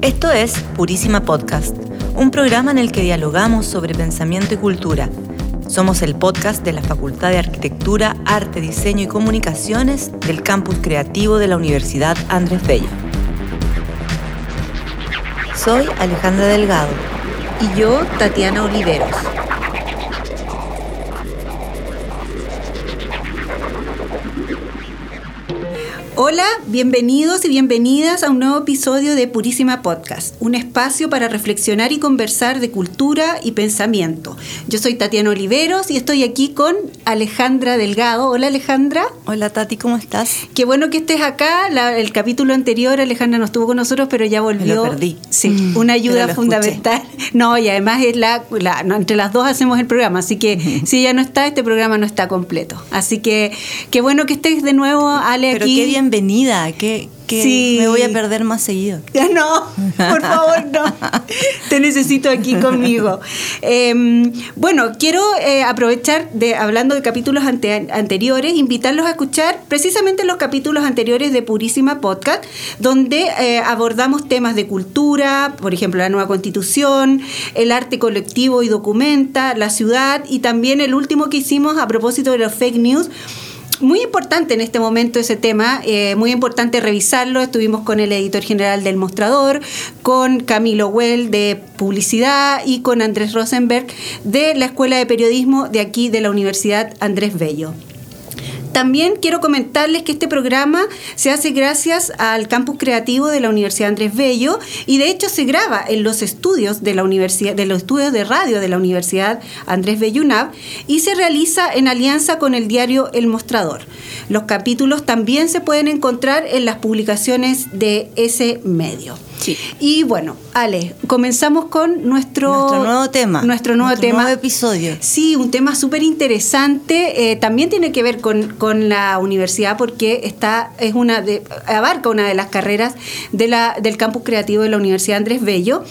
Esto es Purísima Podcast, un programa en el que dialogamos sobre pensamiento y cultura. Somos el podcast de la Facultad de Arquitectura, Arte, Diseño y Comunicaciones del Campus Creativo de la Universidad Andrés Bello. Soy Alejandra Delgado. Y yo, Tatiana Oliveros. Hola, bienvenidos y bienvenidas a un nuevo episodio de Purísima Podcast, un espacio para reflexionar y conversar de cultura y pensamiento. Yo soy Tatiana Oliveros y estoy aquí con Alejandra Delgado. Hola Alejandra. Hola Tati, ¿cómo estás? Qué bueno que estés acá. el capítulo anterior Alejandra no estuvo con nosotros, pero ya volvió. Me lo perdí. Sí, mm, una ayuda fundamental. No, y además es la, entre las dos hacemos el programa, así que si ella no está, este programa no está completo. Así que qué bueno que estés de nuevo, Ale, pero aquí. Qué bienvenida, que, que me voy a perder más seguido. No, por favor, no. Te necesito aquí conmigo. Em, bueno, quiero eh, aprovechar de hablando de capítulos anteriores, invitarlos a escuchar precisamente los capítulos anteriores de Purísima Podcast, donde eh, abordamos temas de cultura, por ejemplo, la nueva constitución, el arte colectivo y documenta, la ciudad y también el último que hicimos a propósito de los fake news muy importante en este momento ese tema, eh, muy importante revisarlo. Estuvimos con el editor general del Mostrador, con Camilo Well de Publicidad y con Andrés Rosenberg de la Escuela de Periodismo de aquí de la Universidad Andrés Bello. También quiero comentarles que este programa se hace gracias al campus creativo de la Universidad Andrés Bello y de hecho se graba en los estudios de la universidad, de los estudios de radio de la Universidad Andrés Bello UNAV y se realiza en alianza con el diario El Mostrador. Los capítulos también se pueden encontrar en las publicaciones de ese medio. Y bueno, Ale, comenzamos con nuestro, nuevo tema. Nuestro nuevo tema. Nuevo episodio. Sí, un tema súper interesante. Eh, también tiene que ver con, la universidad porque está, es una de, abarca una de las carreras de la, del campus creativo de la Universidad Andrés Bello.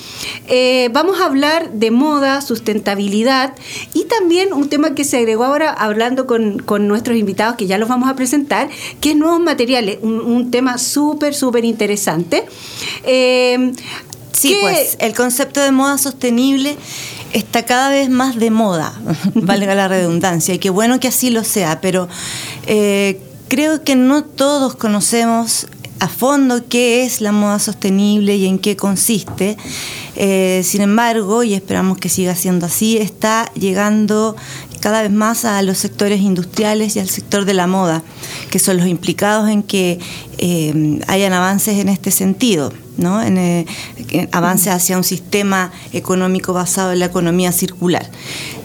Eh, vamos a hablar de moda, sustentabilidad y también un tema que se agregó ahora hablando con, nuestros invitados, que ya los vamos a presentar, que es nuevos materiales, un, tema súper, súper interesante. Eh, eh, sí, pues el concepto de moda sostenible está cada vez más de moda, valga la redundancia, y qué bueno que así lo sea, pero eh, creo que no todos conocemos a fondo qué es la moda sostenible y en qué consiste. Eh, sin embargo, y esperamos que siga siendo así, está llegando cada vez más a los sectores industriales y al sector de la moda, que son los implicados en que hayan avances en este sentido. ¿No? en, eh, avance hacia un sistema económico basado en la economía circular.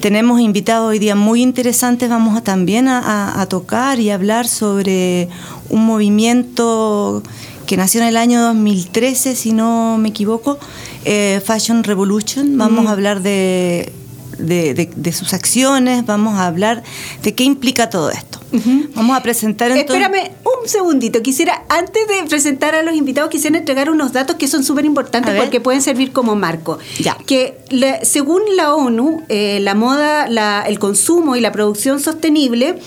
Tenemos invitados hoy día muy interesantes, vamos a, también a, tocar y hablar sobre un movimiento que nació en el año 2013, si no me equivoco, eh, Fashion Revolution. Vamos a hablar de de, sus acciones, vamos a hablar de qué implica todo esto. Vamos a presentar entonces... Espérame un segundito, quisiera, antes de presentar a los invitados, quisiera entregar unos datos que son súper importantes porque pueden servir como marco. Ya. Que según la ONU, eh, la moda, la, el consumo y la producción sostenible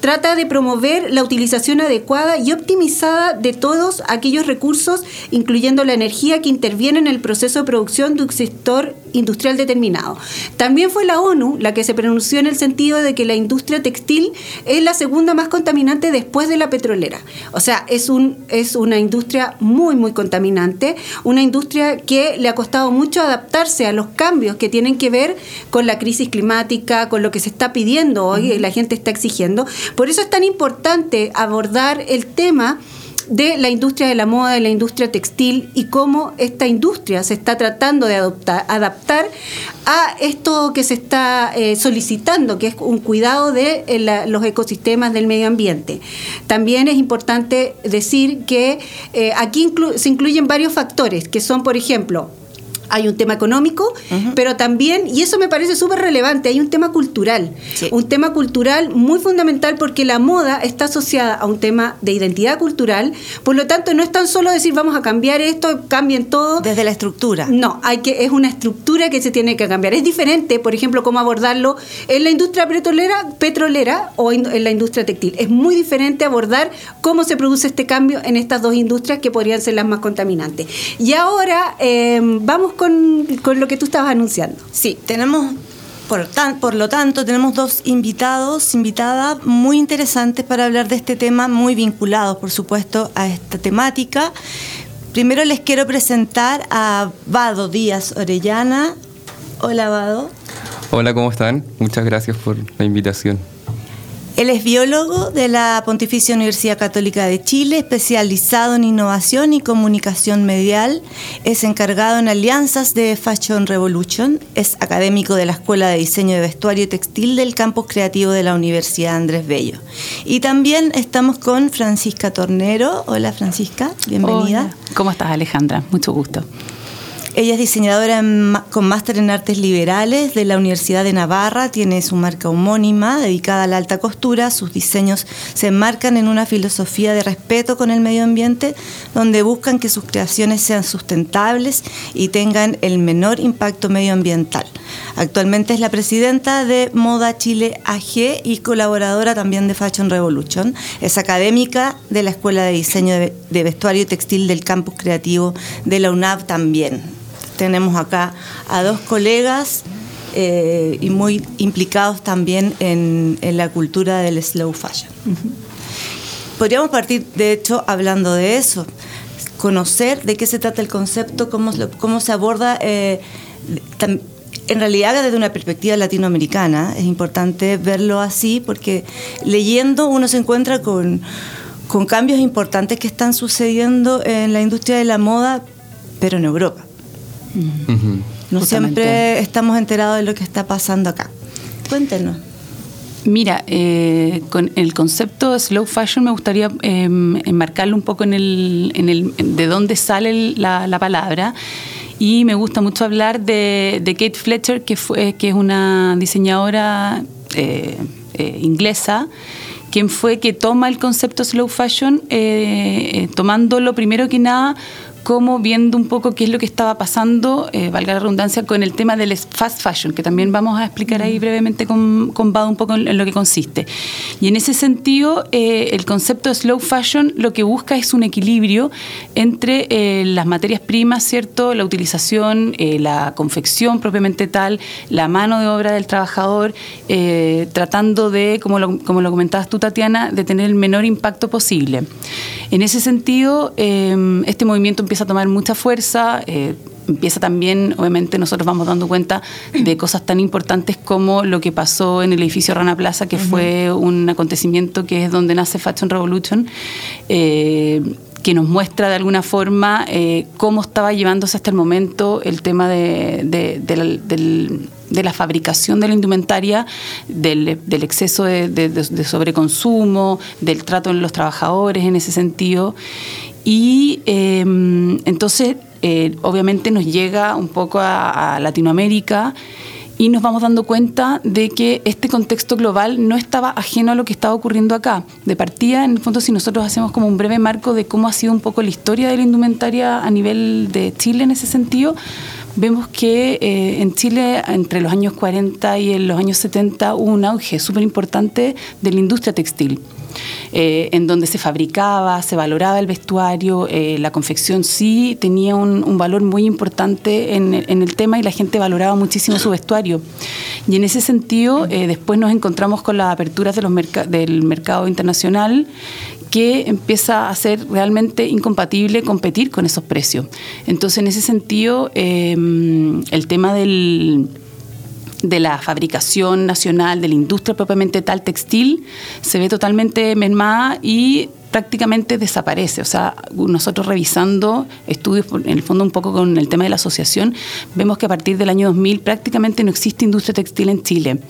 trata de promover la utilización adecuada y optimizada de todos aquellos recursos, incluyendo la energía que interviene en el proceso de producción de un sector industrial determinado. También fue la ONU la que se pronunció en el sentido de que la industria textil es la segunda más contaminante después de la petrolera. O sea, es, un, es una industria muy, muy contaminante, una industria que le ha costado mucho adaptarse a los cambios que tienen que ver con la crisis climática, con lo que se está pidiendo hoy, y la gente está exigiendo. Por eso es tan importante abordar el tema de la industria de la moda, de la industria textil y cómo esta industria se está tratando de adaptar a esto que se está eh, solicitando, que es un cuidado de eh, los ecosistemas del medio ambiente. También es importante decir que eh, aquí se incluyen varios factores, que son, por ejemplo, hay un tema económico, pero también, y eso me parece súper relevante, hay un tema cultural. Un tema cultural muy fundamental porque la moda está asociada a un tema de identidad cultural. Por lo tanto, no es tan solo decir vamos a cambiar esto, cambien todo. Desde la estructura. No, hay que, es una estructura que se tiene que cambiar. Es diferente, por ejemplo, cómo abordarlo en la industria petrolera, petrolera o en la industria textil. Es muy diferente abordar cómo se produce este cambio en estas dos industrias que podrían ser las más contaminantes. Y ahora eh, vamos con, lo que tú estabas anunciando. Sí, tenemos por, por, lo tanto, tenemos dos invitados, invitadas muy interesantes para hablar de este tema, muy vinculados, por supuesto, a esta temática. Primero les quiero presentar a Vado Díaz Orellana. Hola, Vado. Hola, ¿cómo están? Muchas gracias por la invitación. Él es biólogo de la Pontificia Universidad Católica de Chile, especializado en innovación y comunicación medial. Es encargado en alianzas de Fashion Revolution. Es académico de la Escuela de Diseño de Vestuario y Textil del Campus Creativo de la Universidad Andrés Bello. Y también estamos con Francisca Tornero. Hola Francisca, bienvenida. ¿Cómo estás Alejandra? Mucho gusto. Ella es diseñadora con máster en artes liberales de la Universidad de Navarra, tiene su marca homónima dedicada a la alta costura, sus diseños se enmarcan en una filosofía de respeto con el medio ambiente, donde buscan que sus creaciones sean sustentables y tengan el menor impacto medioambiental. Actualmente es la presidenta de Moda Chile AG y colaboradora también de Fashion Revolution. Es académica de la Escuela de Diseño de Vestuario y Textil del Campus Creativo de la UNAV también tenemos acá a dos colegas eh, y muy implicados también en, la cultura del slow fashion. Podríamos partir, de hecho, hablando de eso, conocer de qué se trata el concepto, cómo, cómo se aborda, eh, en realidad desde una perspectiva latinoamericana, es importante verlo así, porque leyendo uno se encuentra con, con cambios importantes que están sucediendo en la industria de la moda, pero en Europa. No siempre estamos enterados de lo que está pasando acá. Cuéntenos. Mira, eh, con el concepto de slow fashion me gustaría em, enmarcarlo un poco en el, en el, de dónde sale la, palabra. Y me gusta mucho hablar de, Kate Fletcher, que, fue, que es una diseñadora eh, eh, inglesa, quien fue que toma el concepto slow fashion, tomándolo primero que nada como viendo un poco qué es lo que estaba pasando, eh, valga la redundancia, con el tema del fast fashion, que también vamos a explicar ahí brevemente con, con Bado un poco en, lo que consiste. Y en ese sentido, eh, el concepto de slow fashion lo que busca es un equilibrio entre eh, las materias primas, ¿cierto? La utilización, la confección propiamente tal, la mano de obra del trabajador, tratando de, como lo, como lo comentabas tú, Tatiana, de tener el menor impacto posible. En ese sentido, este movimiento empieza a tomar mucha fuerza. Eh, empieza también, obviamente, nosotros vamos dando cuenta de cosas tan importantes como lo que pasó en el edificio Rana Plaza, que fue un acontecimiento que es donde nace Fashion Revolution. Eh, que nos muestra de alguna forma eh, cómo estaba llevándose hasta el momento el tema de, la, fabricación de la indumentaria, del, exceso de, sobreconsumo, del trato en los trabajadores en ese sentido. Y em, entonces, eh, obviamente, nos llega un poco a, Latinoamérica y nos vamos dando cuenta de que este contexto global no estaba ajeno a lo que estaba ocurriendo acá. De partida, en el fondo, si nosotros hacemos como un breve marco de cómo ha sido un poco la historia de la indumentaria a nivel de Chile en ese sentido, vemos que eh, en Chile entre los años 40 y en los años 70 hubo un auge súper importante de la industria textil. Eh, en donde se fabricaba, se valoraba el vestuario, eh, la confección sí tenía un, valor muy importante en, el tema y la gente valoraba muchísimo su vestuario. Y en ese sentido, eh, después nos encontramos con las aperturas de los del mercado internacional que empieza a ser realmente incompatible competir con esos precios. Entonces, en ese sentido, el tema del de la fabricación nacional, de la industria propiamente tal textil, se ve totalmente mermada y prácticamente desaparece. O sea, nosotros revisando estudios, en el fondo un poco con el tema de la asociación, vemos que a partir del año 2000 prácticamente no existe industria textil en Chile.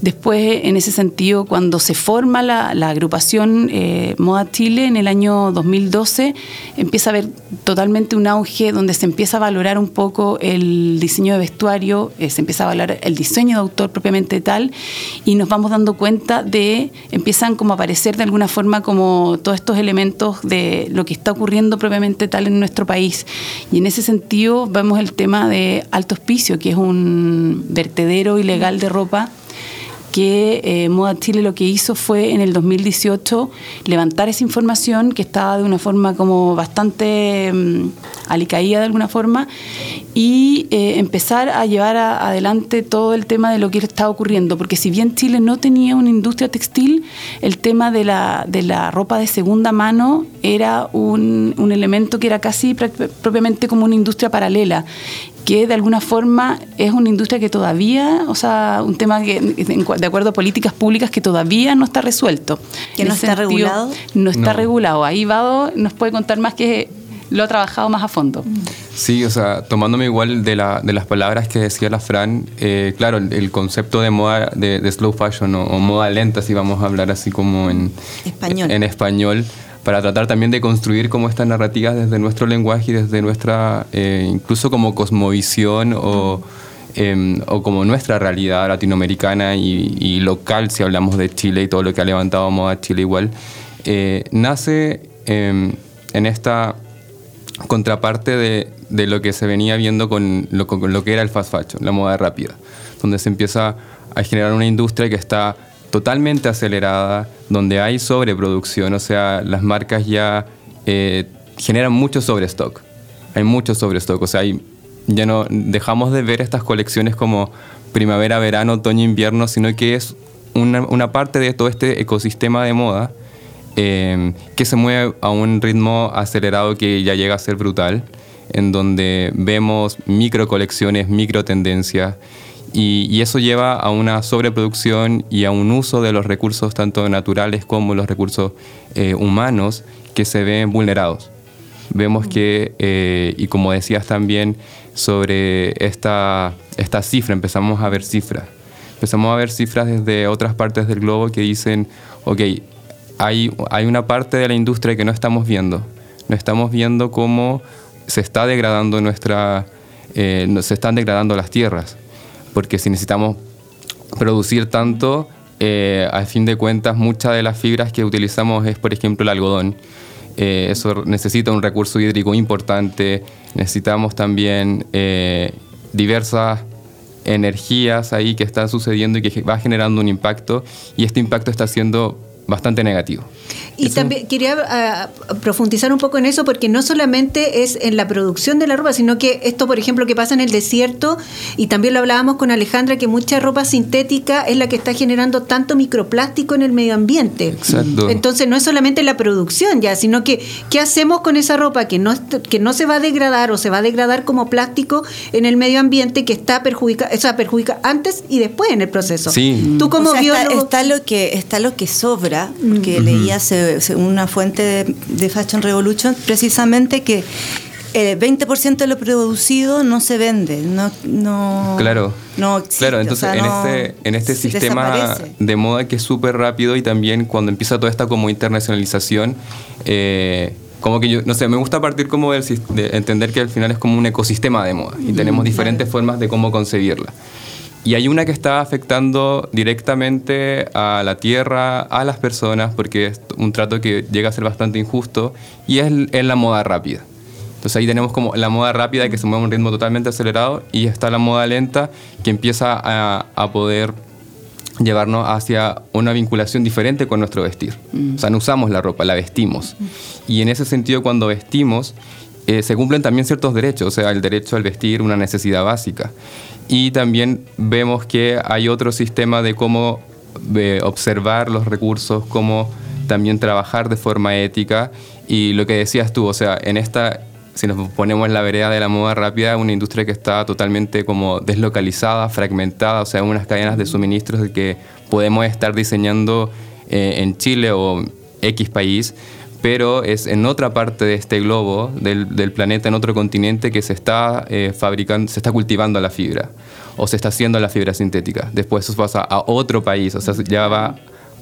Después, en ese sentido, cuando se forma la, agrupación eh, Moda Chile en el año 2012, empieza a haber totalmente un auge donde se empieza a valorar un poco el diseño de vestuario, eh, se empieza a valorar el diseño de autor propiamente tal, y nos vamos dando cuenta de, empiezan como a aparecer de alguna forma como todos estos elementos de lo que está ocurriendo propiamente tal en nuestro país. Y en ese sentido vemos el tema de Alto Hospicio, que es un vertedero ilegal de ropa que eh, Moda Chile lo que hizo fue en el 2018 levantar esa información que estaba de una forma como bastante mm, alicaída de alguna forma y eh, empezar a llevar adelante todo el tema de lo que estaba ocurriendo, porque si bien Chile no tenía una industria textil, el tema de la, de la ropa de segunda mano era un, un elemento que era casi propiamente como una industria paralela que de alguna forma es una industria que todavía, o sea, un tema que, de acuerdo a políticas públicas, que todavía no está resuelto. ¿Que no está regulado? No está regulado. Ahí Vado nos puede contar más que lo ha trabajado más a fondo. Sí, o sea, tomándome igual de, la, de las palabras que decía la Fran, eh, claro, el, concepto de moda, de, slow fashion o, moda lenta, si vamos a hablar así como en español, en español para tratar también de construir como estas narrativas desde nuestro lenguaje y desde nuestra, eh, incluso como cosmovisión o, em, o, como nuestra realidad latinoamericana y, local, si hablamos de Chile y todo lo que ha levantado moda Chile igual, eh, nace em, en esta contraparte de, de, lo que se venía viendo con lo, con lo que era el fast fashion, la moda rápida, donde se empieza a generar una industria que está totalmente acelerada, donde hay sobreproducción, o sea, las marcas ya eh, generan mucho sobrestock. Hay mucho sobrestock, o sea, ya no dejamos de ver estas colecciones como primavera, verano, otoño, invierno, sino que es una, parte de todo este ecosistema de moda eh, que se mueve a un ritmo acelerado que ya llega a ser brutal, en donde vemos micro colecciones, micro tendencias y, eso lleva a una sobreproducción y a un uso de los recursos tanto naturales como los recursos eh, humanos que se ven vulnerados. Vemos que, eh, y como decías también sobre esta, esta cifra, empezamos a ver cifras. Empezamos a ver cifras desde otras partes del globo que dicen, ok, hay, hay una parte de la industria que no estamos viendo. No estamos viendo cómo se está degradando nuestra, eh, se están degradando las tierras porque si necesitamos producir tanto, eh, a fin de cuentas muchas de las fibras que utilizamos es, por ejemplo, el algodón. Eh, eso necesita un recurso hídrico importante, necesitamos también eh, diversas energías ahí que están sucediendo y que va generando un impacto y este impacto está siendo bastante negativo. Y también quería ah, profundizar un poco en eso porque no solamente es en la producción de la ropa, sino que esto, por ejemplo, que pasa en el desierto, y también lo hablábamos con Alejandra, que mucha ropa sintética es la que está generando tanto microplástico en el medio ambiente. Exacto. Entonces no es solamente la producción ya, sino que qué hacemos con esa ropa que no, que no se va a degradar o se va a degradar como plástico en el medio ambiente que está perjudica, o sea, perjudica antes y después en el proceso. Sí. Tú como está, lo que está lo que sobra, que leía una fuente de, Fashion Revolution, precisamente que el 20% de lo producido no se vende, no, no claro, no claro. Entonces en este en este sistema de moda que es súper rápido y también cuando empieza toda esta como internacionalización, eh, como que yo no sé, me gusta partir como de entender que al final es como un ecosistema de moda y tenemos diferentes formas de cómo concebirla. Y hay una que está afectando directamente a la tierra, a las personas, porque es un trato que llega a ser bastante injusto, y es, la moda rápida. Entonces ahí tenemos como la moda rápida que se mueve a un ritmo totalmente acelerado y está la moda lenta que empieza a, poder llevarnos hacia una vinculación diferente con nuestro vestir. Mm. O sea, no usamos la ropa, la vestimos. Y en ese sentido, cuando vestimos, eh, se cumplen también ciertos derechos, o sea, el derecho al vestir, una necesidad básica. Y también vemos que hay otro sistema de cómo observar los recursos, cómo también trabajar de forma ética. Y lo que decías tú, o sea, en esta, si nos ponemos en la vereda de la moda rápida, una industria que está totalmente como deslocalizada, fragmentada, o sea, unas cadenas de suministros que podemos estar diseñando eh, en Chile o X país, pero es en otra parte de este globo, del, del planeta, en otro continente, que se está eh, fabricando, se está cultivando la fibra o se está haciendo la fibra sintética. Después eso pasa a otro país, o sea, ya va,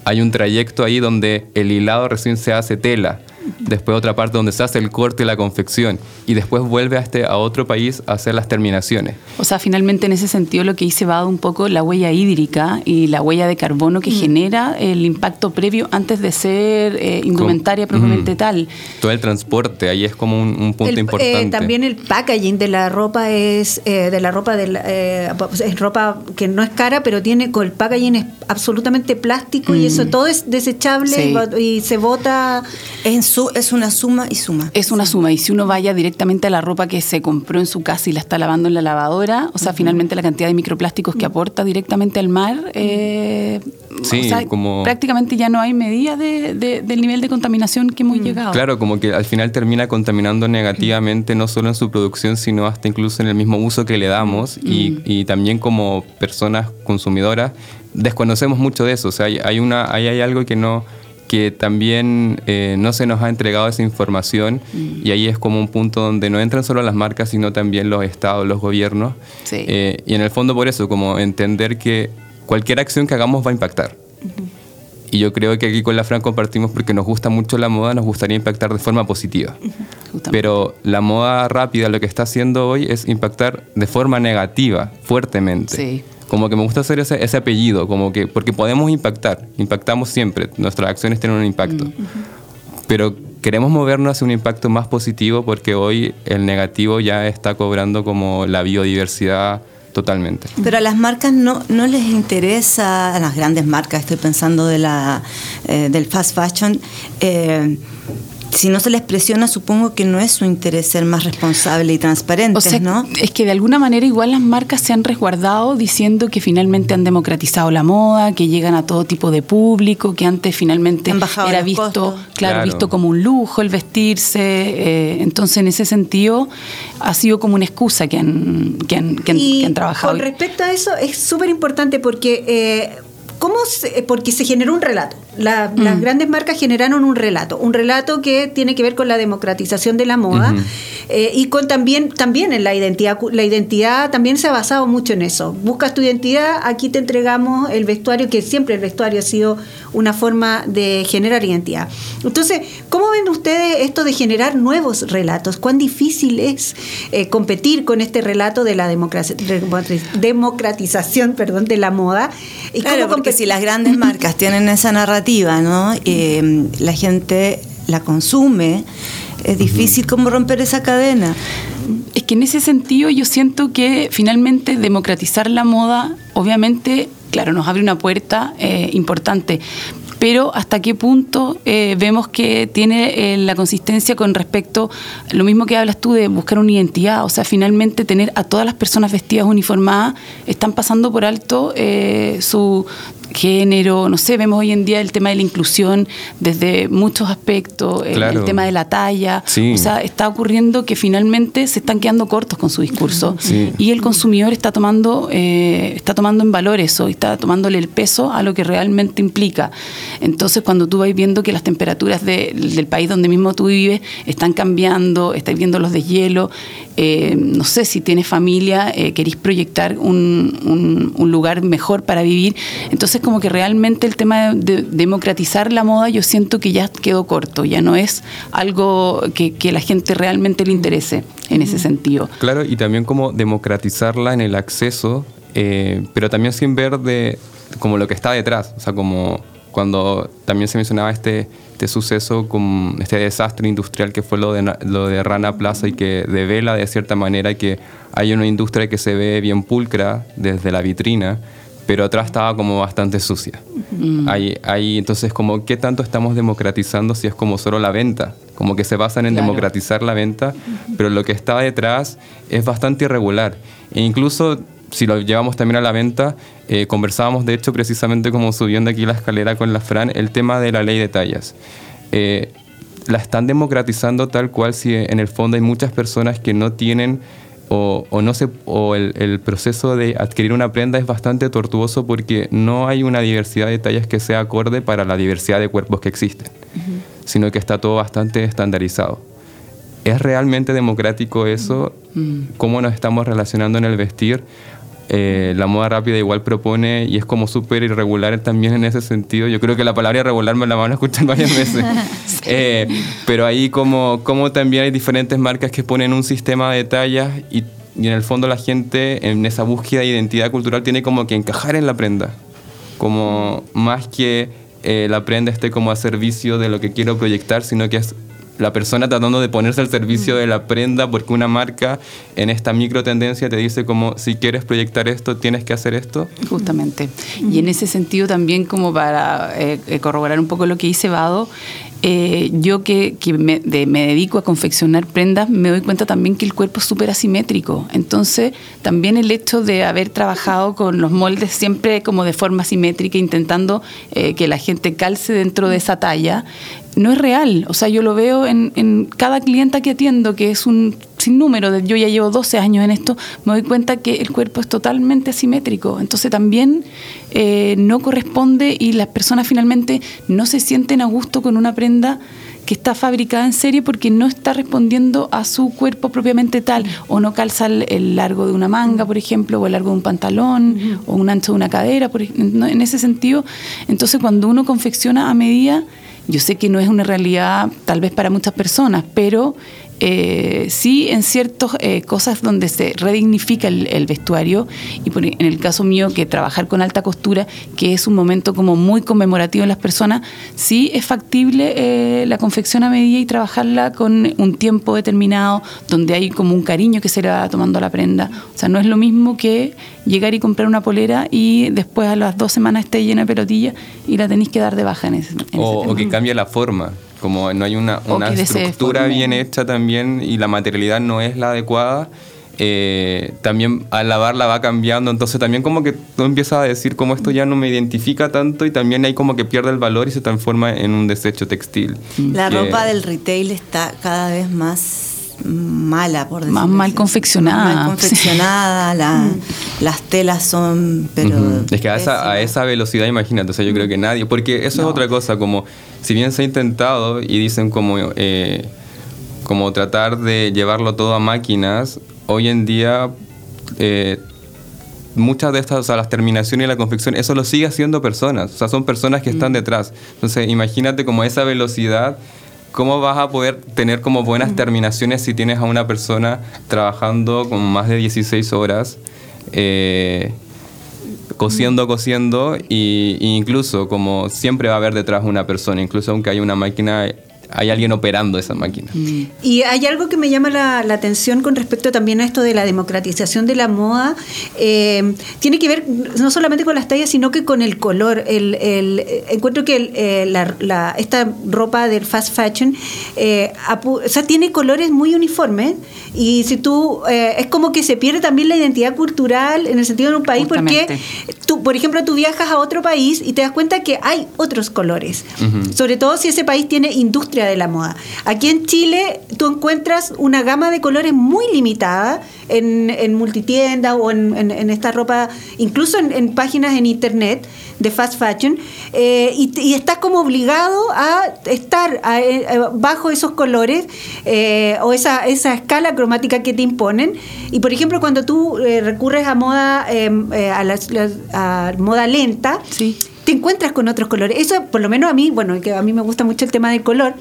hay un trayecto ahí donde el hilado recién se hace tela después otra parte donde se hace el corte y la confección, y después vuelve a, este, a otro país a hacer las terminaciones. O sea, finalmente en ese sentido lo que hice va un poco la huella hídrica y la huella de carbono que mm. genera el impacto previo antes de ser eh, indumentaria propiamente tal. Todo el transporte, ahí es como un, punto eh, importante. también el packaging de la ropa es, eh, de la ropa, de es ropa que no es cara, pero tiene, con el packaging es absolutamente plástico y eso mm. todo es desechable y, se bota en su es una suma y suma. Es una suma. Y si uno vaya directamente a la ropa que se compró en su casa y la está lavando en la lavadora, o sea, finalmente la cantidad de microplásticos que aporta directamente al mar, eh, sí, como... prácticamente ya no hay medida del nivel de contaminación que hemos llegado. Claro, como que al final termina contaminando negativamente no solo en su producción, sino hasta incluso en el mismo uso que le damos y, y también como personas consumidoras desconocemos mucho de eso. O sea, hay, hay una, hay, hay algo que no que también eh, no se nos ha entregado esa información mm. y ahí es como un punto donde no entran solo las marcas, sino también los estados, los gobiernos. Eh, y en el fondo por eso, como entender que cualquier acción que hagamos va a impactar. Y yo creo que aquí con la Fran compartimos porque nos gusta mucho la moda, nos gustaría impactar de forma positiva. Pero la moda rápida lo que está haciendo hoy es impactar de forma negativa, fuertemente. Sí como que me gusta hacer ese, apellido, como que, porque podemos impactar, impactamos siempre, nuestras acciones tienen un impacto. Mm, Pero queremos movernos hacia un impacto más positivo porque hoy el negativo ya está cobrando como la biodiversidad totalmente. Pero a las marcas no, no les interesa, a las grandes marcas, estoy pensando de la, eh, del fast fashion, eh, si no se les presiona, supongo que no es su interés ser más responsable y transparente, ¿no? Es que de alguna manera igual las marcas se han resguardado diciendo que finalmente han democratizado la moda, que llegan a todo tipo de público, que antes finalmente era visto, claro, visto como un lujo el vestirse. Eh, entonces, en ese sentido, ha sido como una excusa que han, que han, que han, trabajado. Con respecto a eso, es súper importante porque, eh, ¿cómo porque se generó un relato las mm. grandes marcas generaron un relato, un relato que tiene que ver con la democratización de la moda eh, y con también, también en la identidad. La identidad también se ha basado mucho en eso. Buscas tu identidad, aquí te entregamos el vestuario, que siempre el vestuario ha sido una forma de generar identidad. Entonces, ¿cómo ven ustedes esto de generar nuevos relatos? ¿Cuán difícil es eh, competir con este relato de la democratización perdón, de la moda? ¿Y claro, porque si las grandes marcas tienen esa narrativa, ¿no? Eh, la gente la consume, es difícil como romper esa cadena. Es que en ese sentido yo siento que finalmente democratizar la moda, obviamente, claro, nos abre una puerta eh, importante, pero hasta qué punto eh, vemos que tiene la consistencia con respecto a lo mismo que hablas tú de buscar una identidad, o sea, finalmente tener a todas las personas vestidas uniformadas, están pasando por alto su género, no sé, vemos hoy en día el tema de la inclusión desde muchos aspectos, el, tema de la talla, o sea, está ocurriendo que finalmente se están quedando cortos con su discurso y el consumidor está tomando, eh, está tomando en valor eso, está tomándole el peso a lo que realmente implica. Entonces, cuando tú vas viendo que las temperaturas del país donde mismo tú vives están cambiando, estás viendo los deshielo, eh, no sé, si tienes familia, eh, queréis proyectar un, un lugar mejor para vivir, entonces como que realmente el tema de, democratizar la moda yo siento que ya quedó corto, ya no es algo que, que la gente realmente le interese en ese sentido. Claro, y también como democratizarla en el acceso, eh, pero también sin ver de como lo que está detrás, o sea, como cuando también se mencionaba este, este suceso, con este desastre industrial que fue lo de, lo de Rana Plaza y que devela de cierta manera que hay una industria que se ve bien pulcra desde la vitrina, pero atrás estaba como bastante sucia. Ahí, entonces, como, ¿qué tanto estamos democratizando si es como solo la venta? Como que se basan en democratizar la venta, pero lo que está detrás es bastante irregular. E incluso si lo llevamos también a la venta, eh, conversábamos, de hecho, precisamente como subiendo aquí la escalera con la Fran, el tema de la ley de tallas. Eh, la están democratizando tal cual si en el fondo hay muchas personas que no tienen o, no se, o el, proceso de adquirir una prenda es bastante tortuoso porque no hay una diversidad de tallas que sea acorde para la diversidad de cuerpos que existen. sino que está todo bastante estandarizado. ¿Es realmente democrático eso? Mm. ¿Cómo nos estamos relacionando en el vestir? Eh, la moda rápida igual propone y es como súper irregular también en ese sentido. Yo creo que la palabra irregular me la van a escuchar varias veces. Eh, pero ahí como, como también hay diferentes marcas que ponen un sistema de tallas y, y en el fondo la gente en esa búsqueda de identidad cultural tiene como que encajar en la prenda. Como más que eh, la prenda esté como a servicio de lo que quiero proyectar, sino que es la persona tratando de ponerse al servicio de la prenda porque una marca en esta micro tendencia te dice como si quieres proyectar esto tienes que hacer esto. Justamente. Y en ese sentido también como para eh, eh, corroborar un poco lo que dice Vado, eh, yo que, me, de- me dedico a confeccionar prendas, me doy cuenta también que el cuerpo es súper asimétrico. Entonces, también el hecho de haber trabajado con los moldes siempre como de forma simétrica, intentando que la gente calce dentro de esa talla, no es real. O sea, yo lo veo en, en cada clienta que atiendo, que es un sinnúmero, de, yo ya llevo 12 años en esto, me doy cuenta que el cuerpo es totalmente asimétrico. Entonces también eh, no corresponde y las personas finalmente no se sienten a gusto con una prenda que está fabricada en serie porque no está respondiendo a su cuerpo propiamente tal, o no calza el, el largo de una manga, por ejemplo, o el largo de un pantalón, o un ancho de una cadera, por no, en ese sentido. Entonces, cuando uno confecciona a medida, yo sé que no es una realidad tal vez para muchas personas, pero eh, sí en ciertas eh, cosas donde se redignifica el, el vestuario y por- en el caso mío que trabajar con alta costura, que es un momento como muy conmemorativo en las personas, sí es factible eh, la confección a medida y trabajarla con un tiempo determinado, donde hay como un cariño que se le va tomando a la prenda. O sea, no es lo mismo que llegar y comprar una polera y después a las dos semanas esté llena de pelotilla y la tenéis que dar de baja en ese, en ese O, o que cambie la forma, como no hay una, una estructura bien hecha también y la materialidad no es la adecuada, eh, también al lavarla va cambiando, entonces también como que tú empiezas a decir como esto ya no me identifica tanto y también hay como que pierde el valor y se transforma en un desecho textil. La Que- ropa del retail está cada vez más mala, por decirlo Más mal así. confeccionada. Más mal confeccionada, la- las telas son, pero... Es que a esa, a esa velocidad, imagínate, o sea, yo creo que nadie, porque eso es otra cosa, como si bien se ha intentado y dicen como, eh, como tratar de llevarlo todo a máquinas, hoy en día eh, muchas de estas, o sea, las terminaciones y la confección, eso lo sigue haciendo personas, o sea, son personas que están detrás. Entonces, imagínate como esa velocidad. ¿Cómo vas a poder tener como buenas terminaciones si tienes a una persona trabajando con más de 16 horas? eh, cosiendo, cosiendo, y, y incluso como siempre va a haber detrás una persona, incluso aunque haya una máquina, hay alguien operando esa máquina. Y hay algo que me llama la, la atención con respecto también a esto de la democratización de la moda. Eh, tiene que ver no solamente con las tallas, sino que con el color. El, el- eh, encuentro que el, eh, la- la- esta ropa del fast fashion eh, apu- o sea, tiene colores muy uniformes. Y si tú, eh, es como que se pierde también la identidad cultural en el sentido de un país, porque tú, por ejemplo, tú viajas a otro país y te das cuenta que hay otros colores. Sobre todo si ese país tiene industria de la moda. Aquí en Chile tú encuentras una gama de colores muy limitada en, en multitiendas o en, esta ropa, incluso en, páginas en internet de fast fashion, eh, y, y estás como obligado a estar eh, bajo esos colores eh, o esa, esa escala cromática que te imponen. Y por ejemplo, cuando tú recurres a moda, eh, a, las- las- a moda lenta, Sí. Te encuentras con otros colores. Eso, por lo menos a mí, bueno, que a mí me gusta mucho el tema del color.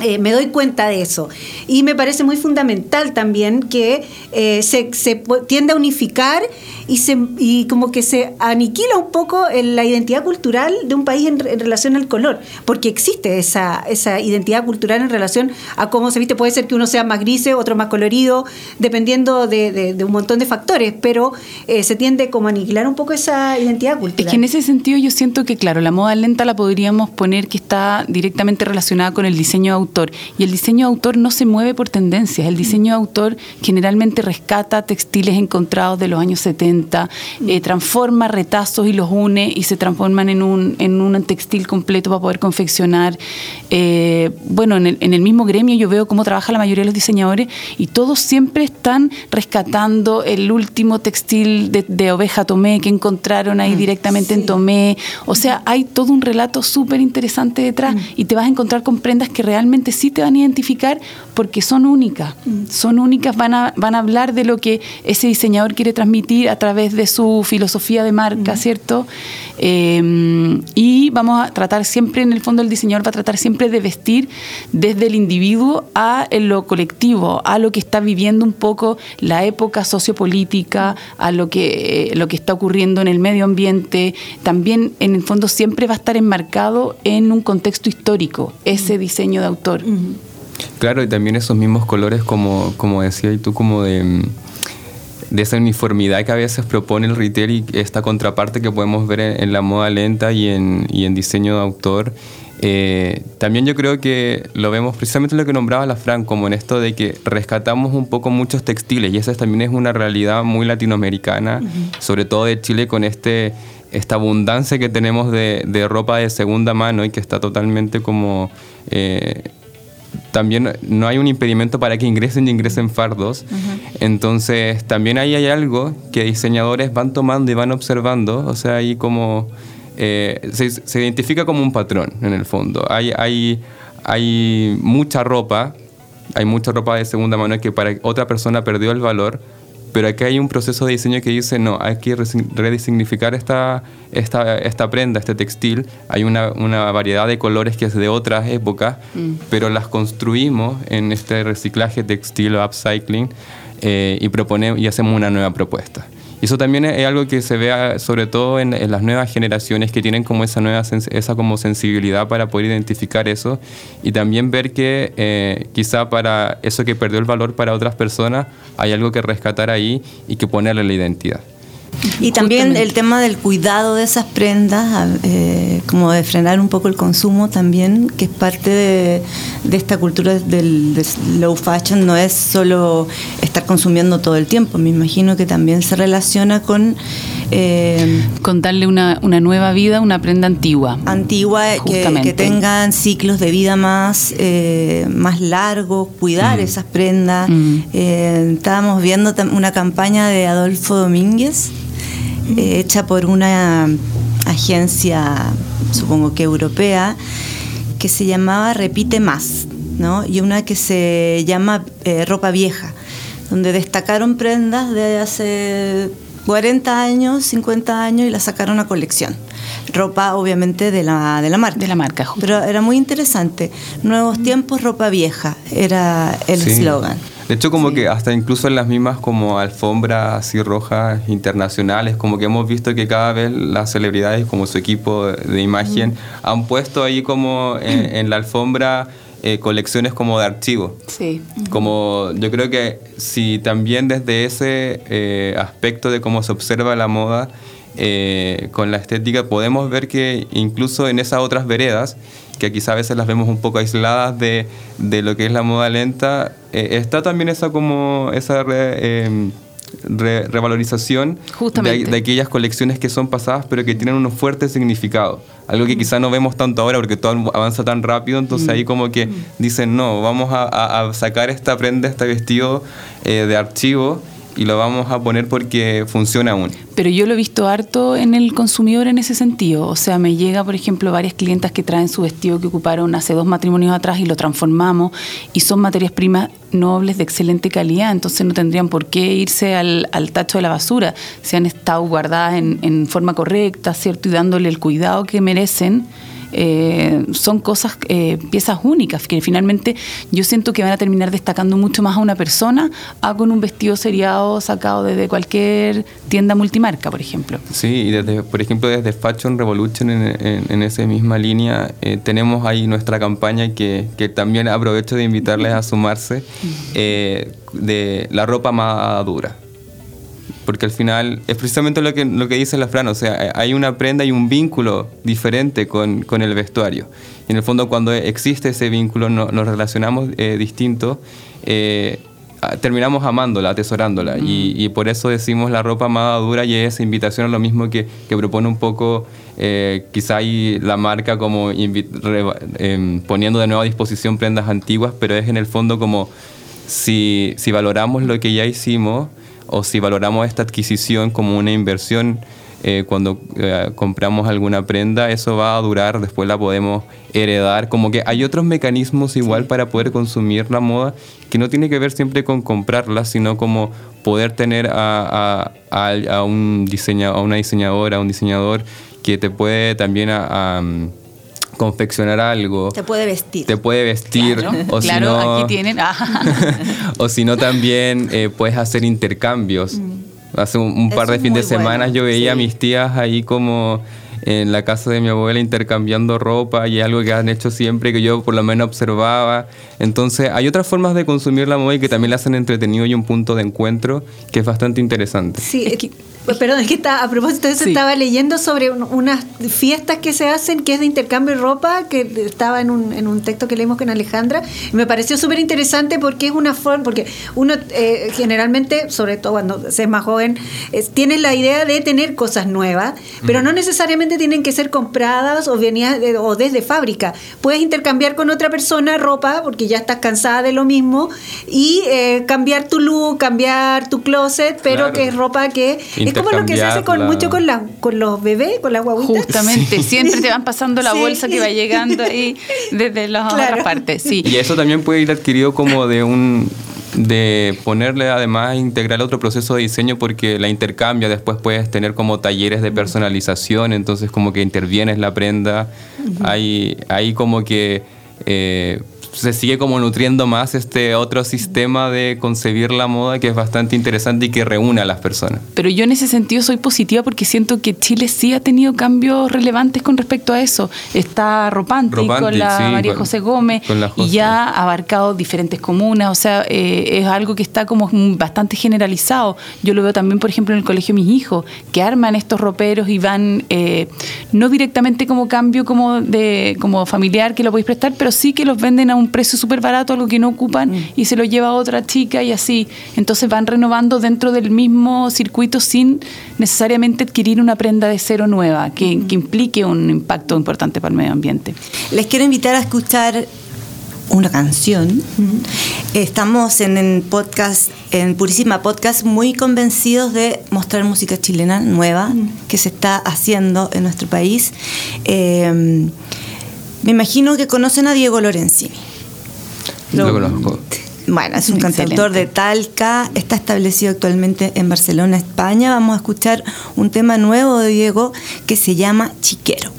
Eh, me doy cuenta de eso. Y me parece muy fundamental también que eh, se, se tiende a unificar y, se, y como que se aniquila un poco en la identidad cultural de un país en, re- en relación al color. Porque existe esa, esa identidad cultural en relación a cómo se viste. Puede ser que uno sea más gris, otro más colorido, dependiendo de, de- de un montón de factores. Pero eh, se tiende como a aniquilar un poco esa identidad cultural. Es que en ese sentido yo siento que, claro, la moda lenta la podríamos poner que está directamente relacionada con el diseño autor. Y el diseño de autor no se mueve por tendencias. El diseño de autor generalmente rescata textiles encontrados de los años 70, eh, transforma retazos y los une y se transforman en un, en un textil completo para poder confeccionar. Eh, bueno, en el, mismo gremio yo veo cómo trabaja la mayoría de los diseñadores y todos siempre están rescatando el último textil de, oveja tomé que encontraron ahí mm, directamente en Tomé. O sea, hay todo un relato súper interesante detrás mm. y te vas a encontrar con prendas que realmente sí te van a identificar porque son únicas. Mm. Son únicas, van a, van a hablar de lo que ese diseñador quiere transmitir a través de su filosofía de marca, ¿cierto? Eh, y vamos a tratar siempre, en el fondo el diseñador va a tratar siempre de vestir desde el individuo a lo colectivo, a lo que está viviendo un poco la época sociopolítica, a lo que, lo que está ocurriendo en el medio ambiente. También en el fondo siempre va a estar enmarcado en un contexto histórico, ese diseño de autor. Claro, y también esos mismos colores, como, como decía y tú, como de de esa uniformidad que a veces propone el retail y esta contraparte que podemos ver en, la moda lenta y en, y en diseño de autor. Eh, también yo creo que lo vemos precisamente lo que nombraba la Fran, como en esto de que rescatamos un poco muchos textiles y esa también es una realidad muy latinoamericana, sobre todo de Chile con este esta abundancia que tenemos de, de, ropa de segunda mano y que está totalmente como eh, también no hay un impedimento para que ingresen y ingresen fardos. Entonces, también ahí hay algo que diseñadores van tomando y van observando. O sea, ahí como eh, se, identifica como un patrón en el fondo. Hay, hay, hay mucha ropa, hay mucha ropa de segunda mano que para otra persona perdió el valor pero aquí hay un proceso de diseño que dice, no, hay que redignificar esta, esta, esta prenda, este textil. Hay una, una, variedad de colores que es de otras épocas, mm. pero las construimos en este reciclaje textil o upcycling eh, y, proponemos, y hacemos una nueva propuesta. Y eso también es algo que se ve sobre todo en, las nuevas generaciones que tienen como esa nueva esa como sensibilidad para poder identificar eso y también ver que eh, quizá para eso que perdió el valor para otras personas hay algo que rescatar ahí y que ponerle la identidad. Y también el tema del cuidado de esas prendas, eh, como de frenar un poco el consumo también, que es parte de, esta cultura del, low fashion, no es solo estar consumiendo todo el tiempo, me imagino que también se relaciona con... Eh, con darle una, nueva vida a una prenda antigua. Antigua, que, tengan ciclos de vida más, eh, más largos, cuidar mm. esas prendas. Mm. estábamos viendo una campaña de Adolfo Domínguez, eh, hecha por una agencia, supongo que europea, que se llamaba Repite Más, ¿no? y una que se llama eh, Ropa Vieja, donde destacaron prendas de hace 40 años, 50 años y la sacaron a colección. Ropa, obviamente, de la, de la marca. De la marca, Pero era muy interesante. Nuevos tiempos, ropa vieja, era el eslogan. De hecho, como que hasta incluso en las mismas como alfombras así rojas internacionales, como que hemos visto que cada vez las celebridades, como su equipo de imagen, han puesto ahí como en, la alfombra eh, colecciones como de archivo. Sí. Como yo creo que si también desde ese eh, aspecto de cómo se observa la moda, eh, con la estética podemos ver que incluso en esas otras veredas, que quizá a veces las vemos un poco aisladas de, de lo que es la moda lenta, eh, está también esa como esa em, revalorización de, aquellas colecciones que son pasadas pero que tienen un fuerte significado. Algo que quizá no vemos tanto ahora porque todo avanza tan rápido, entonces ahí como que dicen, no, vamos a, sacar esta prenda, este vestido eh, de archivo y lo vamos a poner porque funciona aún. Pero yo lo he visto harto en el consumidor en ese sentido. O sea, me llega, por ejemplo, varias clientas que traen su vestido que ocuparon hace dos matrimonios atrás y lo transformamos y son materias primas nobles de excelente calidad, entonces no tendrían por qué irse al, tacho de la basura. Se han estado guardadas en, en forma correcta, ¿cierto? Y dándole el cuidado que merecen eh, son cosas, eh, piezas únicas, que finalmente yo siento que van a terminar destacando mucho más a una persona a con un vestido seriado sacado desde cualquier tienda multimarca, por ejemplo. Sí, y desde, por ejemplo, desde Fashion Revolution, en, esa misma línea, eh, tenemos ahí nuestra campaña que, que, también aprovecho de invitarles a sumarse, de la ropa más dura porque al final es precisamente lo que, lo que dice la Fran, o sea, hay una prenda y un vínculo diferente con, con el vestuario. Y en el fondo cuando existe ese vínculo no, nos relacionamos eh, distinto, eh, terminamos amándola, atesorándola. Y, y, por eso decimos la ropa amada dura y esa invitación a lo mismo que, que propone un poco eh, quizá hay la marca como em, poniendo de nuevo a disposición prendas antiguas, pero es en el fondo como si, si valoramos lo que ya hicimos o si valoramos esta adquisición como una inversión eh, cuando eh, compramos alguna prenda, eso va a durar, después la podemos heredar. Como que hay otros mecanismos igual para poder consumir la moda que no tiene que ver siempre con comprarla, sino como poder tener a, a, a un diseñador, a una diseñadora, a un diseñador que te puede también a, confeccionar algo. Te puede vestir. Te puede vestir. Claro, o si no, aquí tienen. o si no, también eh, puedes hacer intercambios. Mm. Hace un, par de fines de semana yo veía a mis tías ahí como en la casa de mi abuela intercambiando ropa y algo que han hecho siempre que yo por lo menos observaba. Entonces hay otras formas de consumir la moda y que también la hacen entretenido y un punto de encuentro que es bastante interesante. Sí, es que perdón, es que está, a propósito de eso estaba leyendo sobre unas fiestas que se hacen que es de intercambio de ropa, que estaba en un, en un texto que leímos con Alejandra, y me pareció súper interesante porque es una forma, porque uno eh, generalmente, sobre todo cuando se es más joven, tiene la idea de tener cosas nuevas, pero no necesariamente tienen que ser compradas o, venidas o desde fábrica. Puedes intercambiar con otra persona ropa porque ya estás cansada de lo mismo y eh, cambiar tu look, cambiar tu closet, pero que es ropa que como lo que se hace con mucho con, la, con los bebés, con las guaguitas. Justamente, siempre te van pasando la bolsa que va llegando ahí desde las otras partes. Sí. Y eso también puede ir adquirido como de un de ponerle además integrar otro proceso de diseño porque la intercambia, después puedes tener como talleres de personalización, entonces como que intervienes la prenda, hay, hay como que eh, se sigue como nutriendo más este otro sistema de concebir la moda que es bastante interesante y que reúne a las personas. Pero yo en ese sentido soy positiva porque siento que Chile sí ha tenido cambios relevantes con respecto a eso. Está Ropante, con la María José Gómez y ya ha abarcado diferentes comunas, o sea, eh, es algo que está como bastante generalizado. Yo lo veo también, por ejemplo, en el colegio de mis hijos, que arman estos roperos y van eh, no directamente como cambio como de como familiar que lo podéis prestar, pero sí que los venden a un precio súper barato, algo que no ocupan, mm. y se lo lleva a otra chica y así. Entonces van renovando dentro del mismo circuito sin necesariamente adquirir una prenda de cero nueva, que, mm. implique un impacto importante para el medio ambiente. Les quiero invitar a escuchar una canción. Mm. Estamos en podcast, en Purísima Podcast, muy convencidos de mostrar música chilena nueva que se está haciendo en nuestro país. Eh, me imagino que conocen a Diego Lorenzini. Lo, conozco. Bueno, es un cantautor de Talca, está establecido actualmente en Barcelona, España. Vamos a escuchar un tema nuevo de Diego que se llama Chiquero.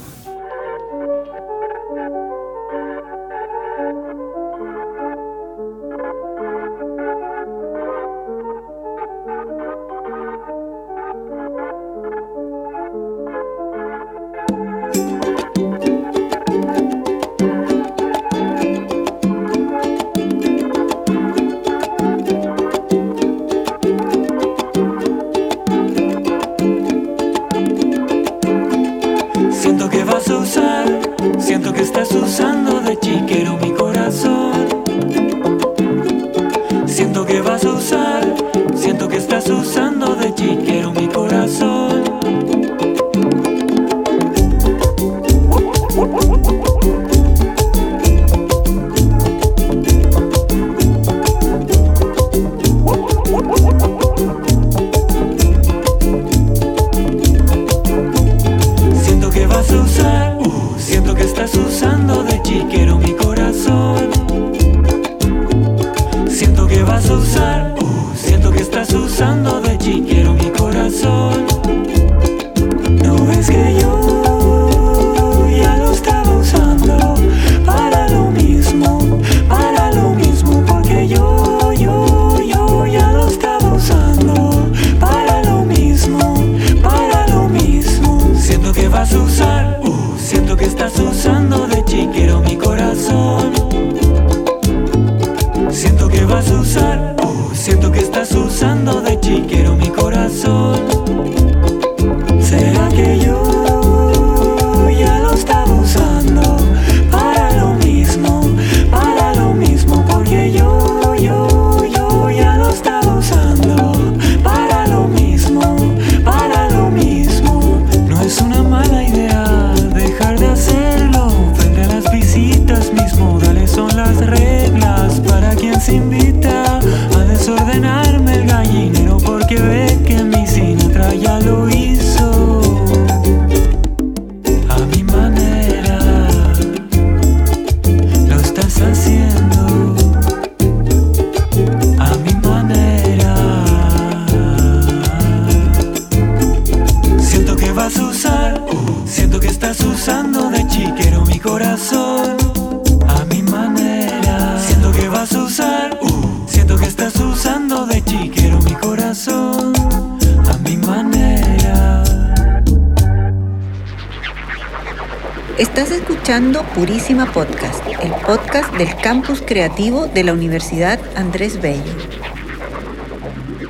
Campus creativo de la Universidad Andrés Bello.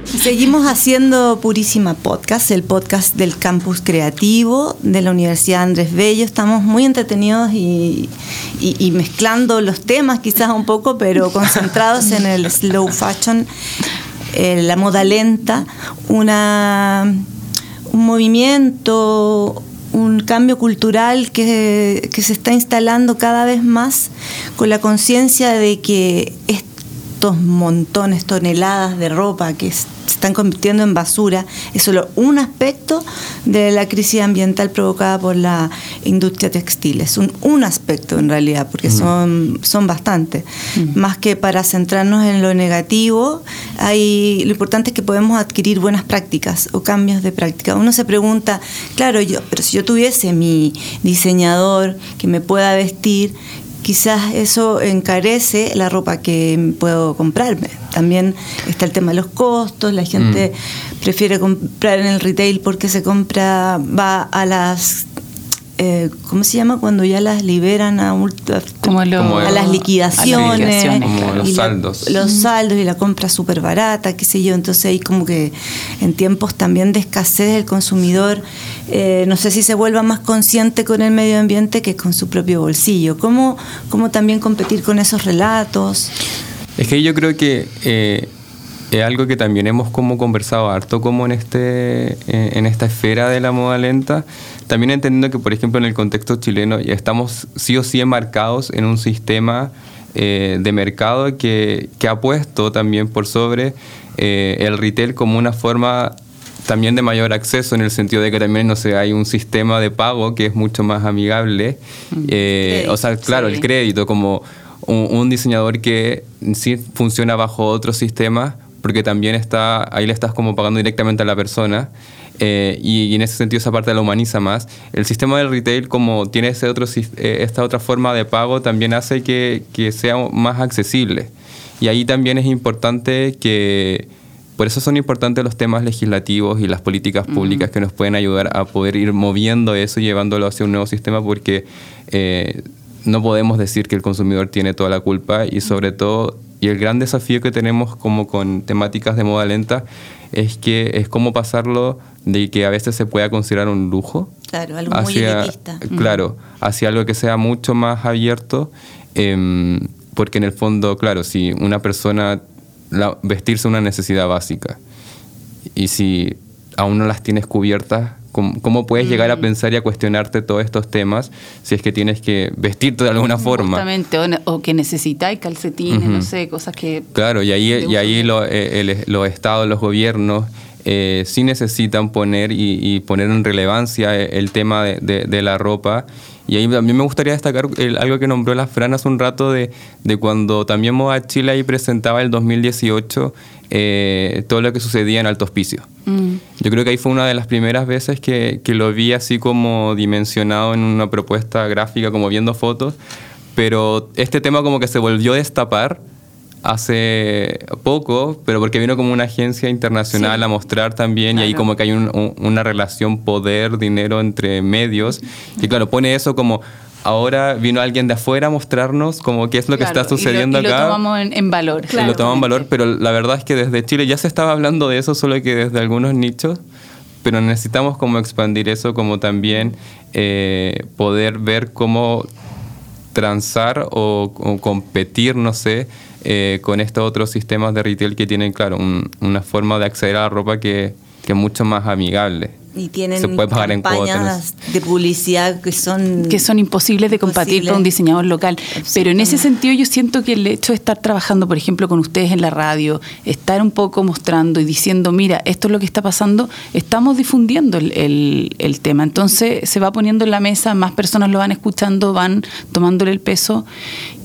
Seguimos haciendo Purísima Podcast, el podcast del campus creativo de la Universidad Andrés Bello. Estamos muy entretenidos y, y- mezclando los temas quizás un poco, pero concentrados en el slow fashion, eh, la moda lenta, una, un movimiento, un cambio cultural que, que se está instalando cada vez más con la conciencia de que estos montones, toneladas de ropa que se están convirtiendo en basura es solo un aspecto de la crisis ambiental provocada por la industria textil. Es un, un aspecto en realidad, porque son, son bastantes. Más que para centrarnos en lo negativo, hay, lo importante es que podemos adquirir buenas prácticas o cambios de práctica. Uno se pregunta, claro, yo, pero si yo tuviese mi diseñador que me pueda vestir, quizás eso encarece la ropa que puedo comprarme. También está el tema de los costos, la gente prefiere comprar en el retail porque se compra, va a las... eh, ¿Cómo se llama? Cuando ya las liberan a, ultra- Como lo- Como a las liquidaciones. a las liquidaciones, Como los la- saldos. los saldos y la compra súper barata, qué sé yo. Entonces ahí como que en tiempos también de escasez el consumidor, eh, no sé si se vuelva más consciente con el medio ambiente que con su propio bolsillo. ¿Cómo, cómo también competir con esos relatos? Es que yo creo que eh, es algo que también hemos como conversado harto como en este eh, en esta esfera de la moda lenta, también entendiendo que por ejemplo en el contexto chileno ya estamos sí o sí enmarcados en un sistema eh, de mercado que, que ha puesto también por sobre eh, el retail como una forma también de mayor acceso en el sentido de que también no sé hay un sistema de pago que es mucho más amigable. Eh, o sea claro Sí. el crédito como un, un diseñador que sí funciona bajo otro sistema porque también está ahí le estás como pagando directamente a la persona eh, y, y en ese sentido esa parte la humaniza más. El sistema del retail como tiene ese otro eh, esta otra forma de pago también hace que, que sea más accesible. Y ahí también es importante que por eso son importantes los temas legislativos y las políticas públicas que nos pueden ayudar a poder ir moviendo eso y llevándolo hacia un nuevo sistema porque eh, no podemos decir que el consumidor tiene toda la culpa y sobre todo, y el gran desafío que tenemos como con temáticas de moda lenta es que es cómo pasarlo de que a veces se pueda considerar un lujo Claro, algo muy hacia, elitista. claro, hacia algo que sea mucho más abierto, em, porque en el fondo, claro, si una persona la- vestirse es una necesidad básica y si aún no las tienes cubiertas, ¿cómo, cómo puedes llegar a Mm. pensar y a cuestionarte todos estos temas si es que tienes que vestirte de alguna forma? Justamente, o, o que necesitáis calcetines, Ujú. no sé, cosas que... Claro, y ahí, y ahí lo- eh, el- los estados, los gobiernos, eh, sí necesitan poner y, y poner en relevancia eh, el tema de, de- de la ropa. Y ahí también me gustaría destacar el- algo que nombró la Fran hace un rato de, de cuando también Moda Chile ahí presentaba el 2018 eh, todo lo que sucedía en Alto Hospicio. Mm. Yo creo que ahí fue una de las primeras veces que, que lo vi así como dimensionado en una propuesta gráfica, como viendo fotos, pero este tema como que se volvió a destapar hace poco, pero porque vino como una agencia internacional a mostrar también y ahí Claro. como que hay un- un- una relación poder-dinero entre medios y claro, pone eso como ahora vino alguien de afuera a mostrarnos como qué es lo que Claro, está sucediendo y lo, acá. Lo tomamos en, en valor. y lo tomamos en valor, pero la verdad es que desde Chile ya se estaba hablando de eso, solo que desde algunos nichos, pero necesitamos como expandir eso, como también eh, poder ver cómo transar o, o competir, no sé, eh, con estos otros sistemas de retail que tienen, claro, un- una forma de acceder a la ropa que, que es mucho más amigable. Y tienen Se puede pagar en campañas de publicidad que son... que son imposibles de compartir Imposibles. para un diseñador local. Pero en ese sentido yo siento que el hecho de estar trabajando, por ejemplo, con ustedes en la radio, estar un poco mostrando y diciendo, mira, esto es lo que está pasando, estamos difundiendo el, el- el tema. Entonces se va poniendo en la mesa, más personas lo van escuchando, van tomándole el peso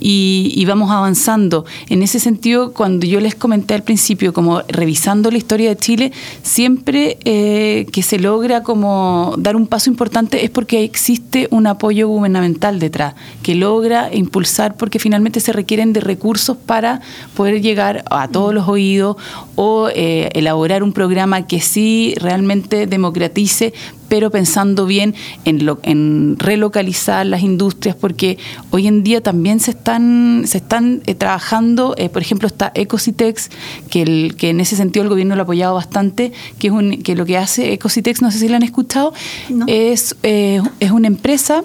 y, y vamos avanzando. En ese sentido, cuando yo les comenté al principio, como revisando la historia de Chile, siempre eh, que se logra como dar un paso importante es porque existe un apoyo gubernamental detrás, que logra impulsar porque finalmente se requieren de recursos para poder llegar a todos los oídos o eh, elaborar un programa que sí realmente democratice pero pensando bien en, lo, en relocalizar las industrias, porque hoy en día también se están, se están eh, trabajando, eh, por ejemplo, está Ecositex, que, el, que en ese sentido el gobierno lo ha apoyado bastante, que, es un, que lo que hace Ecositex, no sé si lo han escuchado, No. es, eh, es una empresa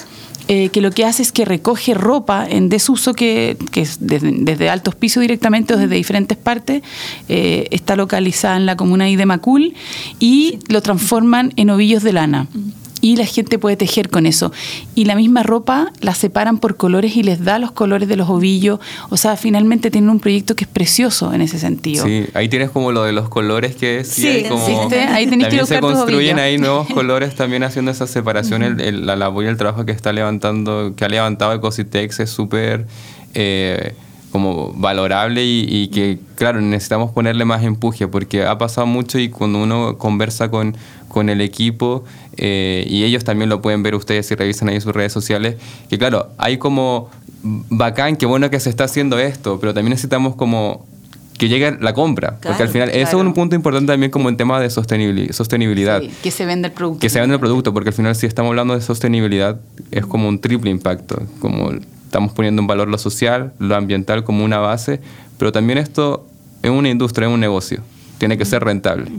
eh, que lo que hace es que recoge ropa en desuso que, que es desde, altos pisos directamente o desde diferentes partes, eh, está localizada en la comuna de Macul y lo transforman en ovillos de lana. Y la gente puede tejer con eso. Y la misma ropa la separan por colores y les da los colores de los ovillos. O sea, finalmente tienen un proyecto que es precioso en ese sentido. Sí, ahí tienes como lo de los colores que sí, Sí, como... existe. Ahí tenés que se tus construyen ahí nuevos colores también haciendo esa separación. el, el- la labor y el trabajo que está levantando, que ha levantado Ecositex es súper eh, como valorable y, y que, claro, necesitamos ponerle más empuje porque ha pasado mucho y cuando uno conversa con, con el equipo eh, y ellos también lo pueden ver ustedes si revisan ahí sus redes sociales, que claro, hay como bacán, qué bueno que se está haciendo esto, pero también necesitamos como que llegue la compra, porque al final eso es un punto importante también como en tema de sostenibili- sostenibilidad. Sí, que se venda el producto. Que se venda el producto, porque al final si estamos hablando de sostenibilidad es como un triple impacto, como estamos poniendo en valor lo social, lo ambiental como una base, pero también esto es una industria, es un negocio, tiene que ser rentable.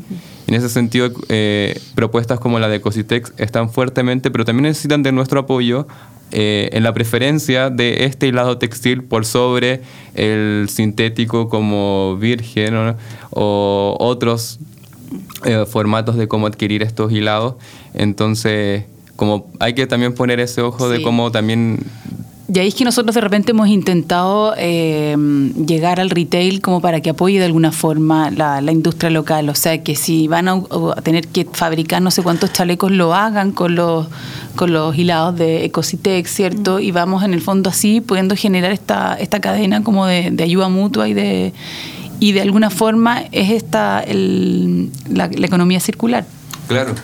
En ese sentido, eh, propuestas como la de Cositex están fuertemente, pero también necesitan de nuestro apoyo eh, en la preferencia de este hilado textil por sobre el sintético como virgen ¿no? o otros eh, formatos de cómo adquirir estos hilados. Entonces, como hay que también poner ese ojo de cómo también Y ahí es que nosotros de repente hemos intentado eh, llegar al retail como para que apoye de alguna forma la, la industria local. O sea, que si van a, a tener que fabricar no sé cuántos chalecos, lo hagan con los, con los hilados de Ecositex, ¿cierto? Y vamos en el fondo así pudiendo generar esta, esta cadena como de, de ayuda mutua y de, y de alguna forma es esta el- la, la economía circular. Claro.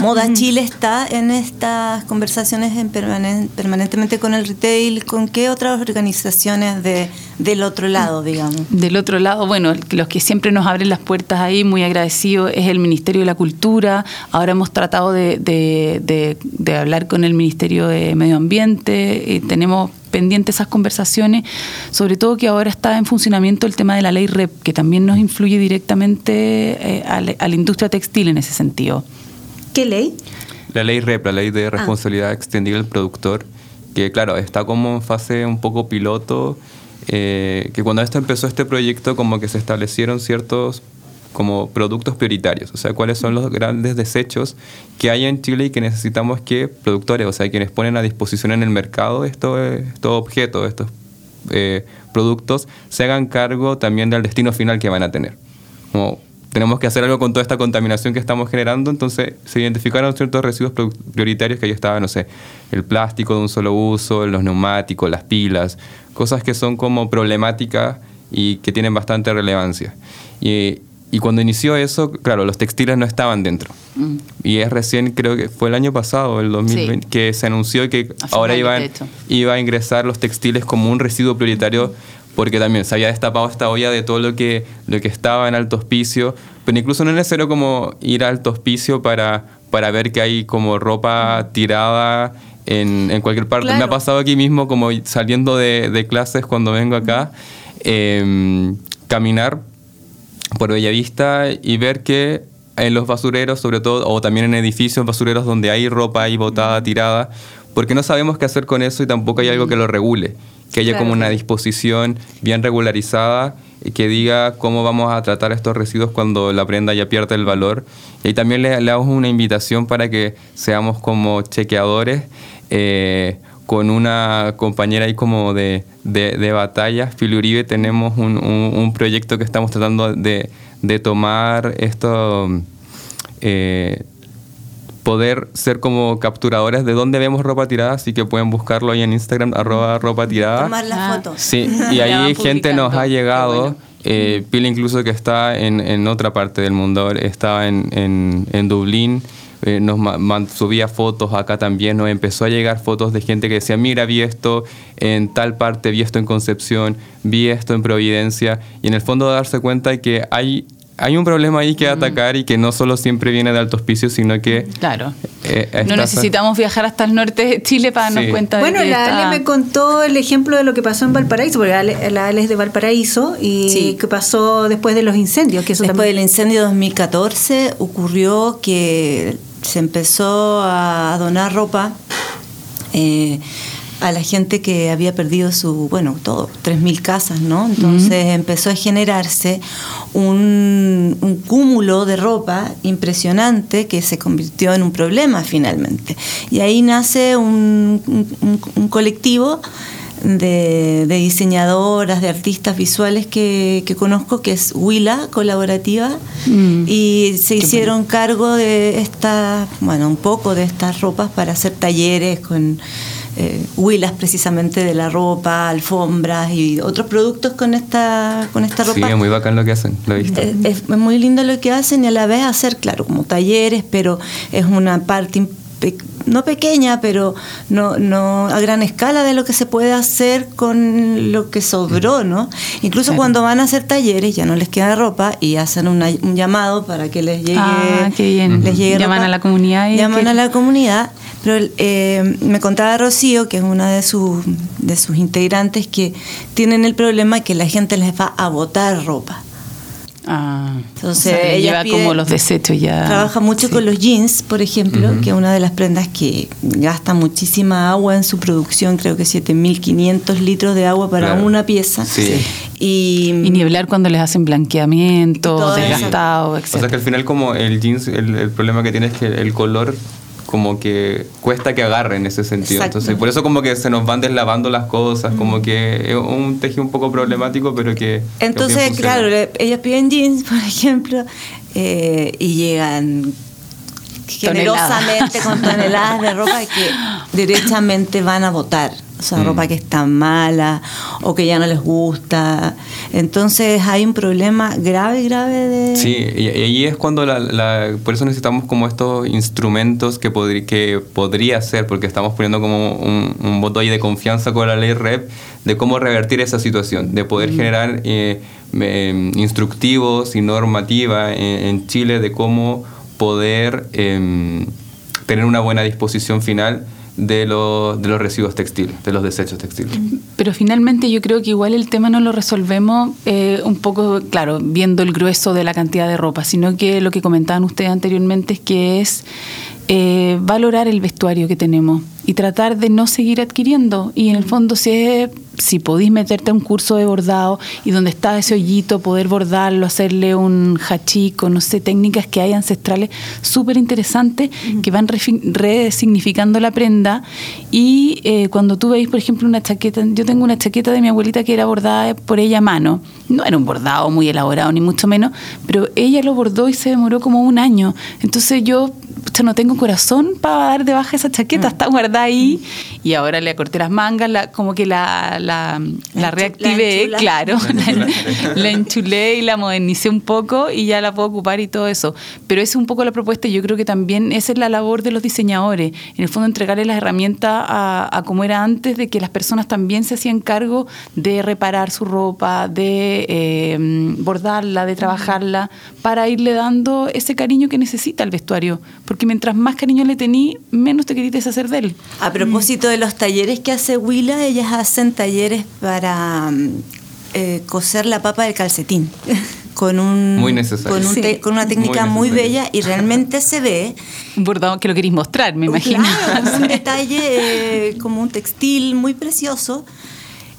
Moda Chile está en estas conversaciones en permanen- permanentemente con el retail. ¿Con qué otras organizaciones de, del otro lado, digamos? Del otro lado, bueno, los que siempre nos abren las puertas ahí, muy agradecido, es el Ministerio de la Cultura. Ahora hemos tratado de, de- de- de hablar con el Ministerio de Medio Ambiente y tenemos pendientes esas conversaciones, sobre todo que ahora está en funcionamiento el tema de la ley REP, que también nos influye directamente eh, a, la, a la industria textil en ese sentido. ¿Qué ley? La ley REP, la ley de responsabilidad extendida del productor, que claro, está como en fase un poco piloto, eh, que cuando esto empezó este proyecto como que se establecieron ciertos como productos prioritarios, o sea, cuáles son los grandes desechos que hay en Chile y que necesitamos que productores, o sea, quienes ponen a disposición en el mercado estos, estos objetos, estos eh, productos, se hagan cargo también del destino final que van a tener. Como tenemos que hacer algo con toda esta contaminación que estamos generando, entonces se identificaron ciertos residuos prioritarios que ahí estaban, no sé, el plástico de un solo uso, los neumáticos, las pilas, cosas que son como problemáticas y que tienen bastante relevancia. Y, y cuando inició eso, claro, los textiles no estaban dentro. Mm. Y es recién, creo que fue el año pasado, el 2020, que se anunció que Hace ahora iban, iba a ingresar los textiles como un residuo prioritario porque también se había destapado esta olla de todo lo que, lo que estaba en alto hospicio, pero incluso no es necesario como ir a alto hospicio para, para ver que hay como ropa tirada en, en cualquier parte. Me ha Claro. pasado aquí mismo, como saliendo de, de clases cuando vengo acá, eh, caminar por Bellavista y ver que en los basureros, sobre todo, o también en edificios basureros donde hay ropa ahí botada, tirada, porque no sabemos qué hacer con eso y tampoco hay algo que lo regule, que haya como una disposición bien regularizada que diga cómo vamos a tratar estos residuos cuando la prenda ya pierde el valor. Y también le, le damos una invitación para que seamos como chequeadores. eh, con una compañera ahí como de, de, de batalla, Fili Uribe, tenemos un, un- un proyecto que estamos tratando de, de tomar esto, eh, poder ser como capturadores de dónde vemos ropa tirada, así que pueden buscarlo ahí en Instagram, arroba ropa tirada. Tomar la Ah. foto. Sí, y ahí gente nos ha llegado. bueno. Eh, Pila incluso que está en, en otra parte del mundo, estaba en, en, en Dublín, eh, nos subía fotos acá también, nos empezó a llegar fotos de gente que decía, mira, vi esto en tal parte, vi esto en Concepción, vi esto en Providencia, y en el fondo darse cuenta de que hay, hay un problema ahí que atacar y que no solo siempre viene de altos pisos, sino que... Claro. eh, No necesitamos viajar hasta el norte de Chile para darnos Sí. cuenta de Bueno, que la está- Ale me contó el ejemplo de lo que pasó en Valparaíso, porque Ale- la Ale es de Valparaíso y Sí. que pasó después de los incendios, que eso Después también del incendio de 2014 ocurrió que se empezó a donar ropa eh, a la gente que había perdido su, bueno, todo, 3.000 casas, ¿no? Entonces empezó a generarse un, un cúmulo de ropa impresionante que se convirtió en un problema finalmente. Y ahí nace un, un- un colectivo de, de diseñadoras, de artistas visuales que, que conozco, que es Huila Colaborativa, Mm. y se Qué hicieron cargo de esta, bueno, un poco de estas ropas para hacer talleres con eh, huilas precisamente de la ropa, alfombras y otros productos con esta, con esta Sí, ropa. es muy bacán lo que hacen, lo he visto. Es, es muy lindo lo que hacen y a la vez hacer, claro, como talleres, pero es una parte impe- no pequeña, pero no, no a gran escala de lo que se puede hacer con lo que sobró, ¿no? Incluso Claro. cuando van a hacer talleres ya no les queda ropa y hacen una- un llamado para que les llegue, Ah, qué bien. les llegue Llaman ropa. a la comunidad y llaman que- a la comunidad, pero eh, me contaba Rocío, que es una de sus de sus integrantes, que tienen el problema que la gente les va a botar ropa. Ah, Entonces, o sea, le ella lleva pide- como los desechos ya. Trabaja mucho Sí. con los jeans, por ejemplo, que es una de las prendas que gasta muchísima agua en su producción, creo que 7.500 litros de agua para Claro. una pieza. Sí. Y, Y ni hablar cuando les hacen blanqueamiento, desgastado, O etc. sea que al final como el jeans, el, el problema que tiene es que el color como que cuesta que agarre en ese sentido. Exacto. Entonces, por eso como que se nos van deslavando las cosas, como que es un tejido un poco problemático, pero que... entonces, claro, ellas piden jeans, por ejemplo, eh, y llegan generosamente con toneladas de ropa que derechamente van a votar. O sea, Mm. ropa que está mala o que ya no les gusta. Entonces hay un problema grave, grave de... Sí, y, ahí es cuando la, la- por eso necesitamos como estos instrumentos que, podri- que podría ser, porque estamos poniendo como un, un voto ahí de confianza con la ley REP, de cómo revertir esa situación, de poder generar eh, eh, instructivos y normativa en, en Chile de cómo poder em, tener una buena disposición final de, los de los residuos textiles, de los desechos textiles. Pero finalmente yo creo que igual el tema no lo resolvemos eh, un poco, claro, viendo el grueso de la cantidad de ropa, sino que lo que comentaban ustedes anteriormente es que es eh, valorar el vestuario que tenemos y tratar de no seguir adquiriendo. Y en el fondo, si, es- si podéis meterte a un curso de bordado y donde está ese hoyito, poder bordarlo, hacerle un hachico, no sé, técnicas que hay ancestrales súper interesantes que van resignificando la prenda. Y eh, cuando tú veis, por ejemplo, una chaqueta, yo tengo una chaqueta de mi abuelita que era bordada por ella a mano. No era un bordado muy elaborado, ni mucho menos, pero ella lo bordó y se demoró como un año. Entonces yo pucha, no tengo corazón para dar de baja esa chaqueta, está guardada ahí. Y ahora le corté las mangas, la- como que la, la, la reactivé, la claro, la, la enchulé y la modernicé un poco y ya la puedo ocupar y todo eso. Pero esa es un poco la propuesta y yo creo que también esa es la labor de los diseñadores, en el fondo entregarle las herramientas a, a como era antes, de que las personas también se hacían cargo de reparar su ropa, de eh, bordarla, de trabajarla, para irle dando ese cariño que necesita el vestuario. Porque porque mientras más cariño le tení, menos te querís deshacer de él. A propósito de los talleres que hace Willa, ellas hacen talleres para mm, eh, coser la papa del calcetín. Con, un, Muy necesario. con, un Sí. con una técnica Muy muy, bella y realmente se ve Un bordado que lo queréis mostrar, me imagino. Claro, un detalle eh, como un textil muy precioso.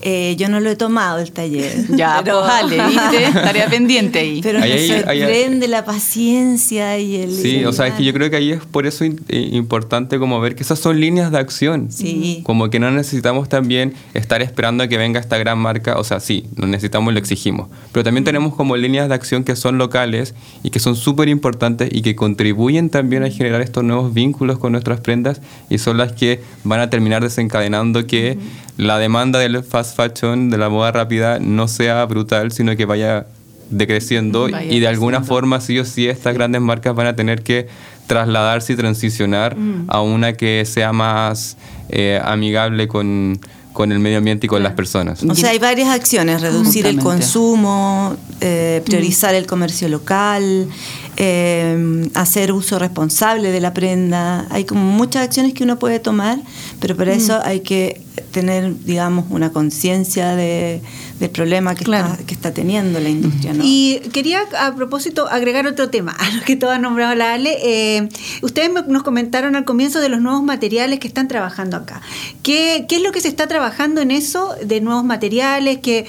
Eh, yo no lo he tomado el taller. Ya, pero, pues dale, ¿viste? Tarea pendiente ahí. pero Ahí me hay- ahí sorprende la paciencia y el. Sí, o sea, es que yo creo que ahí es por eso eh, importante como ver que esas son líneas de acción. Sí. Como que no necesitamos también estar esperando a que venga esta gran marca, o sea, sí, lo necesitamos y lo exigimos, pero también tenemos como líneas de acción que son locales y que son súper importantes y que contribuyen también a generar estos nuevos vínculos con nuestras prendas y son las que van a terminar desencadenando que la demanda del fast fashion, de la moda rápida, no sea brutal, sino que vaya decreciendo Vaya y de alguna forma sí o sí estas grandes marcas van a tener que trasladarse y transicionar a una que sea más eh, amigable con, con el medio ambiente y con las personas. O sea, hay varias acciones, reducir el consumo, eh, priorizar el comercio local, eh, hacer uso responsable de la prenda. Hay como muchas acciones que uno puede tomar, pero para eso hay que tener, digamos, una conciencia de, del problema que, Claro. está, que está teniendo la industria. ¿no? Y quería a propósito agregar otro tema a lo que todo ha nombrado la Ale. Eh, ustedes me- nos comentaron al comienzo de los nuevos materiales que están trabajando acá. ¿Qué, qué es lo que se está trabajando en eso de nuevos materiales? Que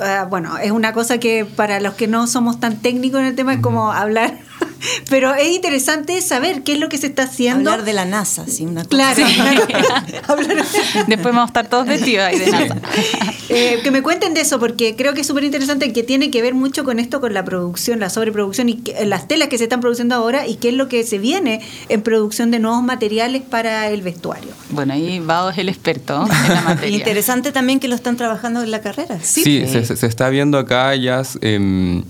ah, bueno, es una cosa que para los que no somos tan técnicos en el tema es como hablar, pero es interesante saber qué es lo que se está haciendo. Hablar de la NASA, sí, una cosa. Claro, Después vamos a estar todos vestidos ahí de NASA. Eh, que me cuenten de eso, porque creo que es súper interesante que tiene que ver mucho con esto, con la producción, la sobreproducción y que- las telas que se están produciendo ahora y qué es lo que se viene en producción de nuevos materiales para el vestuario. Bueno, ahí Vado es el experto en la materia. Interesante también que lo están trabajando en la carrera. Sí, Se, se- se está viendo acá ya. em,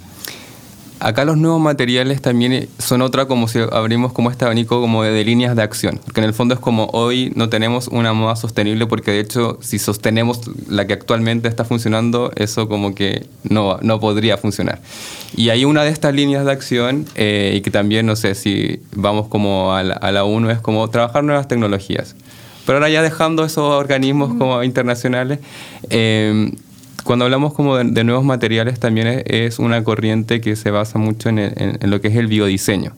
acá los nuevos materiales también eh, son otra como si abrimos como este abanico como de, de líneas de acción. Porque en el fondo es como hoy no tenemos una moda sostenible porque de hecho si sostenemos la que actualmente está funcionando, eso como que no, no podría funcionar. Y hay una de estas líneas de acción eh, y que también no sé si vamos como a la, a la uno es como trabajar nuevas tecnologías. Pero ahora ya dejando esos organismos como internacionales, eh, cuando hablamos como de, de nuevos materiales también es, es una corriente que se basa mucho en, el- en- en lo que es el biodiseño,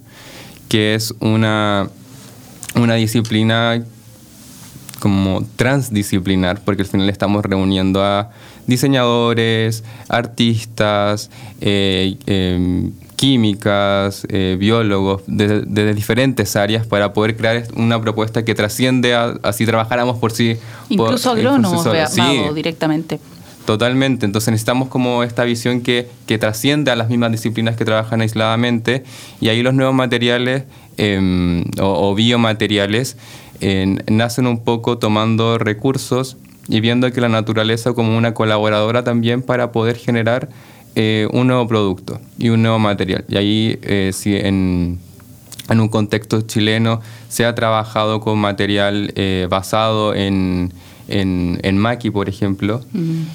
que es una, una disciplina como transdisciplinar, porque al final estamos reuniendo a diseñadores, artistas, eh, eh, químicas, eh, biólogos, de, de diferentes áreas para poder crear una propuesta que trasciende a, a si trabajáramos por sí. por- Incluso por agrónomos, vea, Sí. Directamente. Totalmente, entonces necesitamos como esta visión que, que trasciende a las mismas disciplinas que trabajan aisladamente y ahí los nuevos materiales em, o, biomateriales en- nacen un poco tomando recursos y viendo que la naturaleza como una colaboradora también para poder generar eh, un nuevo producto y un nuevo material. Y ahí eh, si en, en un contexto chileno se ha trabajado con material eh, basado en, en, en maqui, por ejemplo,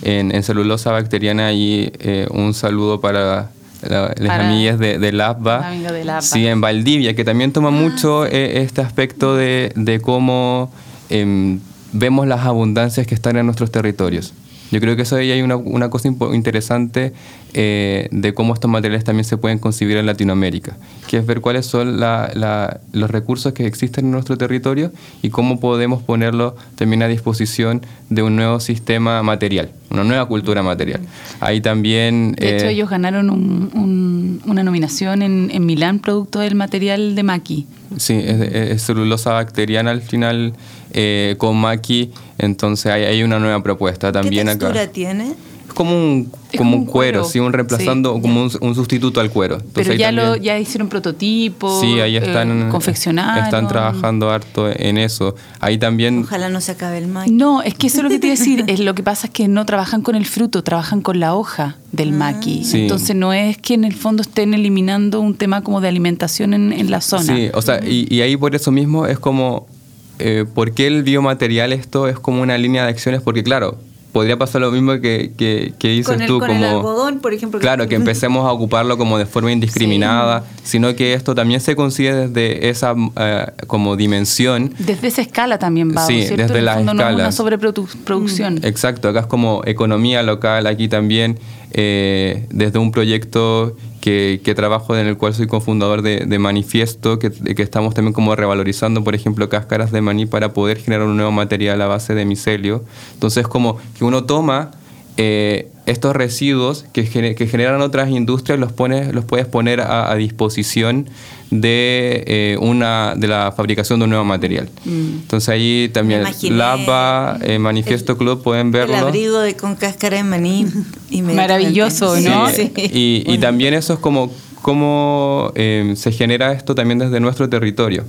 en, en celulosa bacteriana y eh, un saludo para la- las Para amigas de, de LABBA. la. Sí, en Valdivia, que también toma mucho eh, este aspecto de, de cómo em, vemos las abundancias que están en nuestros territorios. Yo creo que eso ahí hay una, una cosa interesante eh, de cómo estos materiales también se pueden concebir en Latinoamérica, que es ver cuáles son la- la- los recursos que existen en nuestro territorio y cómo podemos ponerlo también a disposición de un nuevo sistema material, una nueva cultura material. Ahí también... De hecho, eh, ellos ganaron un- un- una nominación en, en Milán, producto del material de Maki. Sí, es, es celulosa bacteriana al final eh, con maqui, entonces hay, hay una nueva propuesta también ¿Qué acá. textura tiene? Como un, Es como un cuero, cuero. sí, un reemplazando, Sí, como un, un sustituto al cuero. Entonces Pero ya, lo, también- ya hicieron prototipos, Sí, ahí están, eh, confeccionaron. están trabajando harto en eso. Ahí también... Ojalá no se acabe el maíz. No, es que eso es lo que te iba a decir. Es lo que pasa es que no trabajan con el fruto, trabajan con la hoja del maqui. Sí. Entonces no es que en el fondo estén eliminando un tema como de alimentación en, en la zona. Sí, o sea, y, y ahí por eso mismo es como, eh, ¿por qué el biomaterial esto es como una línea de acciones? Porque claro, podría pasar lo mismo que, que, que dices Con el, tú, con como... el algodón, por ejemplo. Claro, que empecemos a ocuparlo como de forma indiscriminada, sino que esto también se consigue desde esa eh, como dimensión. Desde esa escala también va, Sí, ¿cierto? desde las fondo no es una escalas. sobreproducción. Exacto, acá es como economía local, aquí también eh, desde un proyecto que, trabajo en el cual soy cofundador de, de Manifiesto, que, que estamos también como revalorizando, por ejemplo, cáscaras de maní para poder generar un nuevo material a base de micelio. Entonces, como que uno toma eh, estos residuos que, gene- que generan otras industrias, los, pones, los puedes poner a, a disposición de, eh, una, de la fabricación de un nuevo material. Entonces ahí también Lava, eh, Manifiesto Club, pueden verlo. El abrigo de con cáscara de maní. Maravilloso, ¿no? Sí. Y, y también eso es como cómo eh, se genera esto también desde nuestro territorio.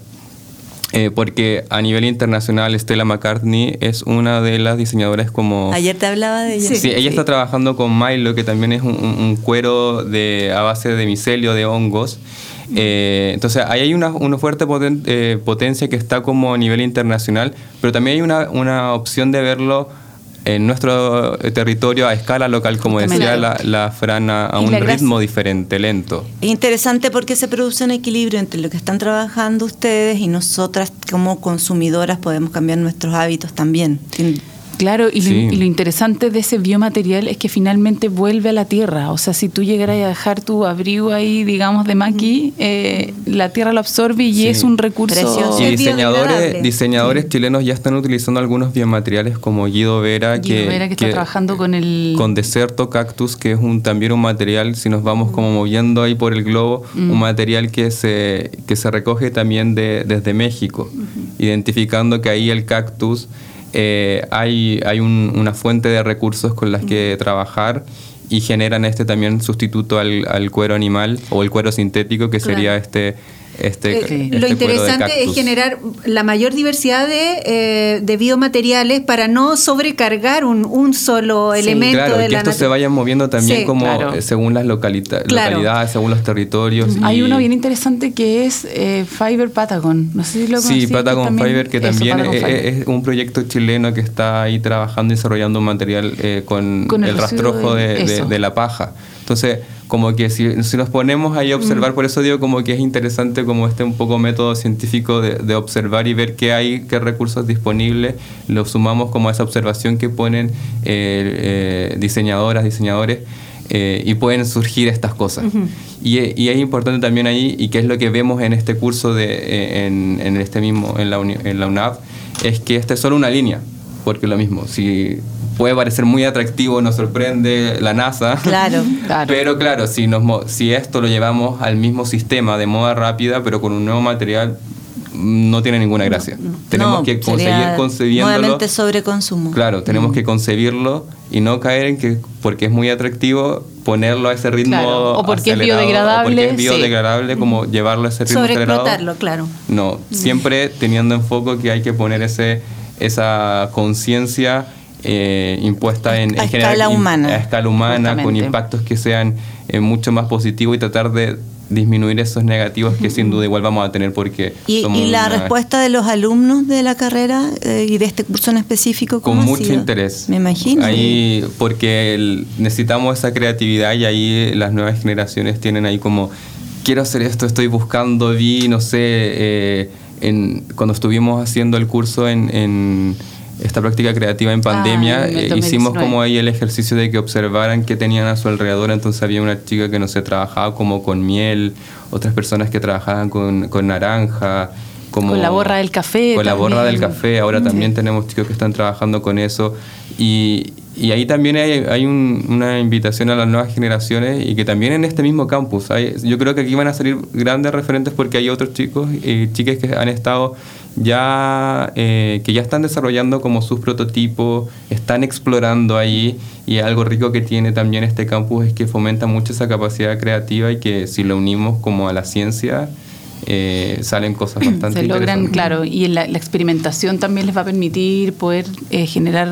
Eh, porque a nivel internacional Stella McCartney es una de las diseñadoras como... Ayer te hablaba de ella. Sí, ella está trabajando con Milo, que también es un, un- un cuero de, a base de micelio, de hongos. Eh, entonces, ahí hay una, una fuerte poten- eh, potencia que está como a nivel internacional, pero también hay una, una opción de verlo en nuestro territorio a escala local, como decía la, Justamente. la Fran, a, Y un ritmo diferente, lento. Es interesante porque se produce un equilibrio entre lo que están trabajando ustedes y nosotras como consumidoras podemos cambiar nuestros hábitos también. Claro, y, Sí. lo, y lo interesante de ese biomaterial es que finalmente vuelve a la tierra. O sea, si tú llegaras a dejar tu abrigo ahí, digamos, de maqui, eh, la tierra lo absorbe y Sí. es un recurso. Precioso. Y Es diseñadores, diseñadores chilenos ya están utilizando algunos biomateriales como Guido Vera, Guido que, Vera, que está trabajando con el- con Deserto Cactus, que es un, también un material, si nos vamos como moviendo ahí por el globo, un material que se, que se recoge también de, desde México, identificando que ahí el cactus eh, hay, hay un- una fuente de recursos con las que trabajar y generan este también sustituto al, al cuero animal o el cuero sintético que Claro. sería este este, Eh, este lo interesante es generar la mayor diversidad de, eh, de biomateriales para no sobrecargar un, un solo Sí, elemento Claro, de que la esto se natu- vaya moviendo también Sí, como claro. eh, según las localita- Claro. localidades, según los territorios. Hay y- uno bien interesante que es eh, Fiber Patagon. No sé si lo Sí, Patagon también. Fiber, que también es, un proyecto chileno que está ahí trabajando y desarrollando un material eh, con, Con el rastrojo de- de, de- eso. de la paja. Entonces, como que si, si nos ponemos ahí a Mm. observar, por eso digo como que es interesante como este un poco método científico de, de observar y ver qué hay, qué recursos disponibles, lo sumamos como a esa observación que ponen eh, eh, diseñadoras, diseñadores, eh, y pueden surgir estas cosas. y, y es importante también ahí, y que es lo que vemos en este curso, de, eh, en, en este mismo, en la, uni- en la UNAV, es que esta es solo una línea, porque lo mismo, si puede parecer muy atractivo, nos sorprende la NASA, Claro. Claro. pero claro, si, nos, mo- si esto lo llevamos al mismo sistema de moda rápida, pero con un nuevo material, mm, no tiene ninguna gracia. Tenemos No, que conseguir concebiéndolo. Nuevamente sobreconsumo. Claro, tenemos que concebirlo y no caer en que porque es muy atractivo ponerlo a ese ritmo Claro, o porque es acelerado, biodegradable, o porque es sí. biodegradable, como llevarlo a ese ritmo acelerado. Sobreexplotarlo, claro. No, siempre teniendo en foco que hay que poner ese esa conciencia eh, impuesta en, A en escala im- humana. a escala humana, con impactos que sean eh, mucho más positivos y tratar de disminuir esos negativos que sin duda igual vamos a tener porque Y, somos y la una- respuesta de los alumnos de la carrera eh, y de este curso en específico, con ¿cómo ha mucho sido? interés. Me imagino. Ahí, porque el- necesitamos esa creatividad y ahí las nuevas generaciones tienen ahí como, quiero hacer esto, estoy buscando, vi, no sé, eh, en, cuando estuvimos haciendo el curso en, en esta práctica creativa en pandemia, en el eh, hicimos 2019. como ahí el ejercicio de que observaran qué tenían a su alrededor, entonces había una chica que no sé, trabajaba como con miel, otras personas que trabajaban con, con naranja, como Con la borra del café Con la borra del café, ahora también tenemos chicos que están trabajando con eso. Y, y ahí también hay, hay un- una invitación a las nuevas generaciones y que también en este mismo campus, hay, yo creo que aquí van a salir grandes referentes porque hay otros chicos y chicas que han estado ya, eh, que ya están desarrollando como sus prototipos, están explorando ahí y algo rico que tiene también este campus es que fomenta mucho esa capacidad creativa y que si lo unimos como a la ciencia, eh, salen cosas bastante Se logran, interesantes. claro, y la, la experimentación también les va a permitir poder eh, generar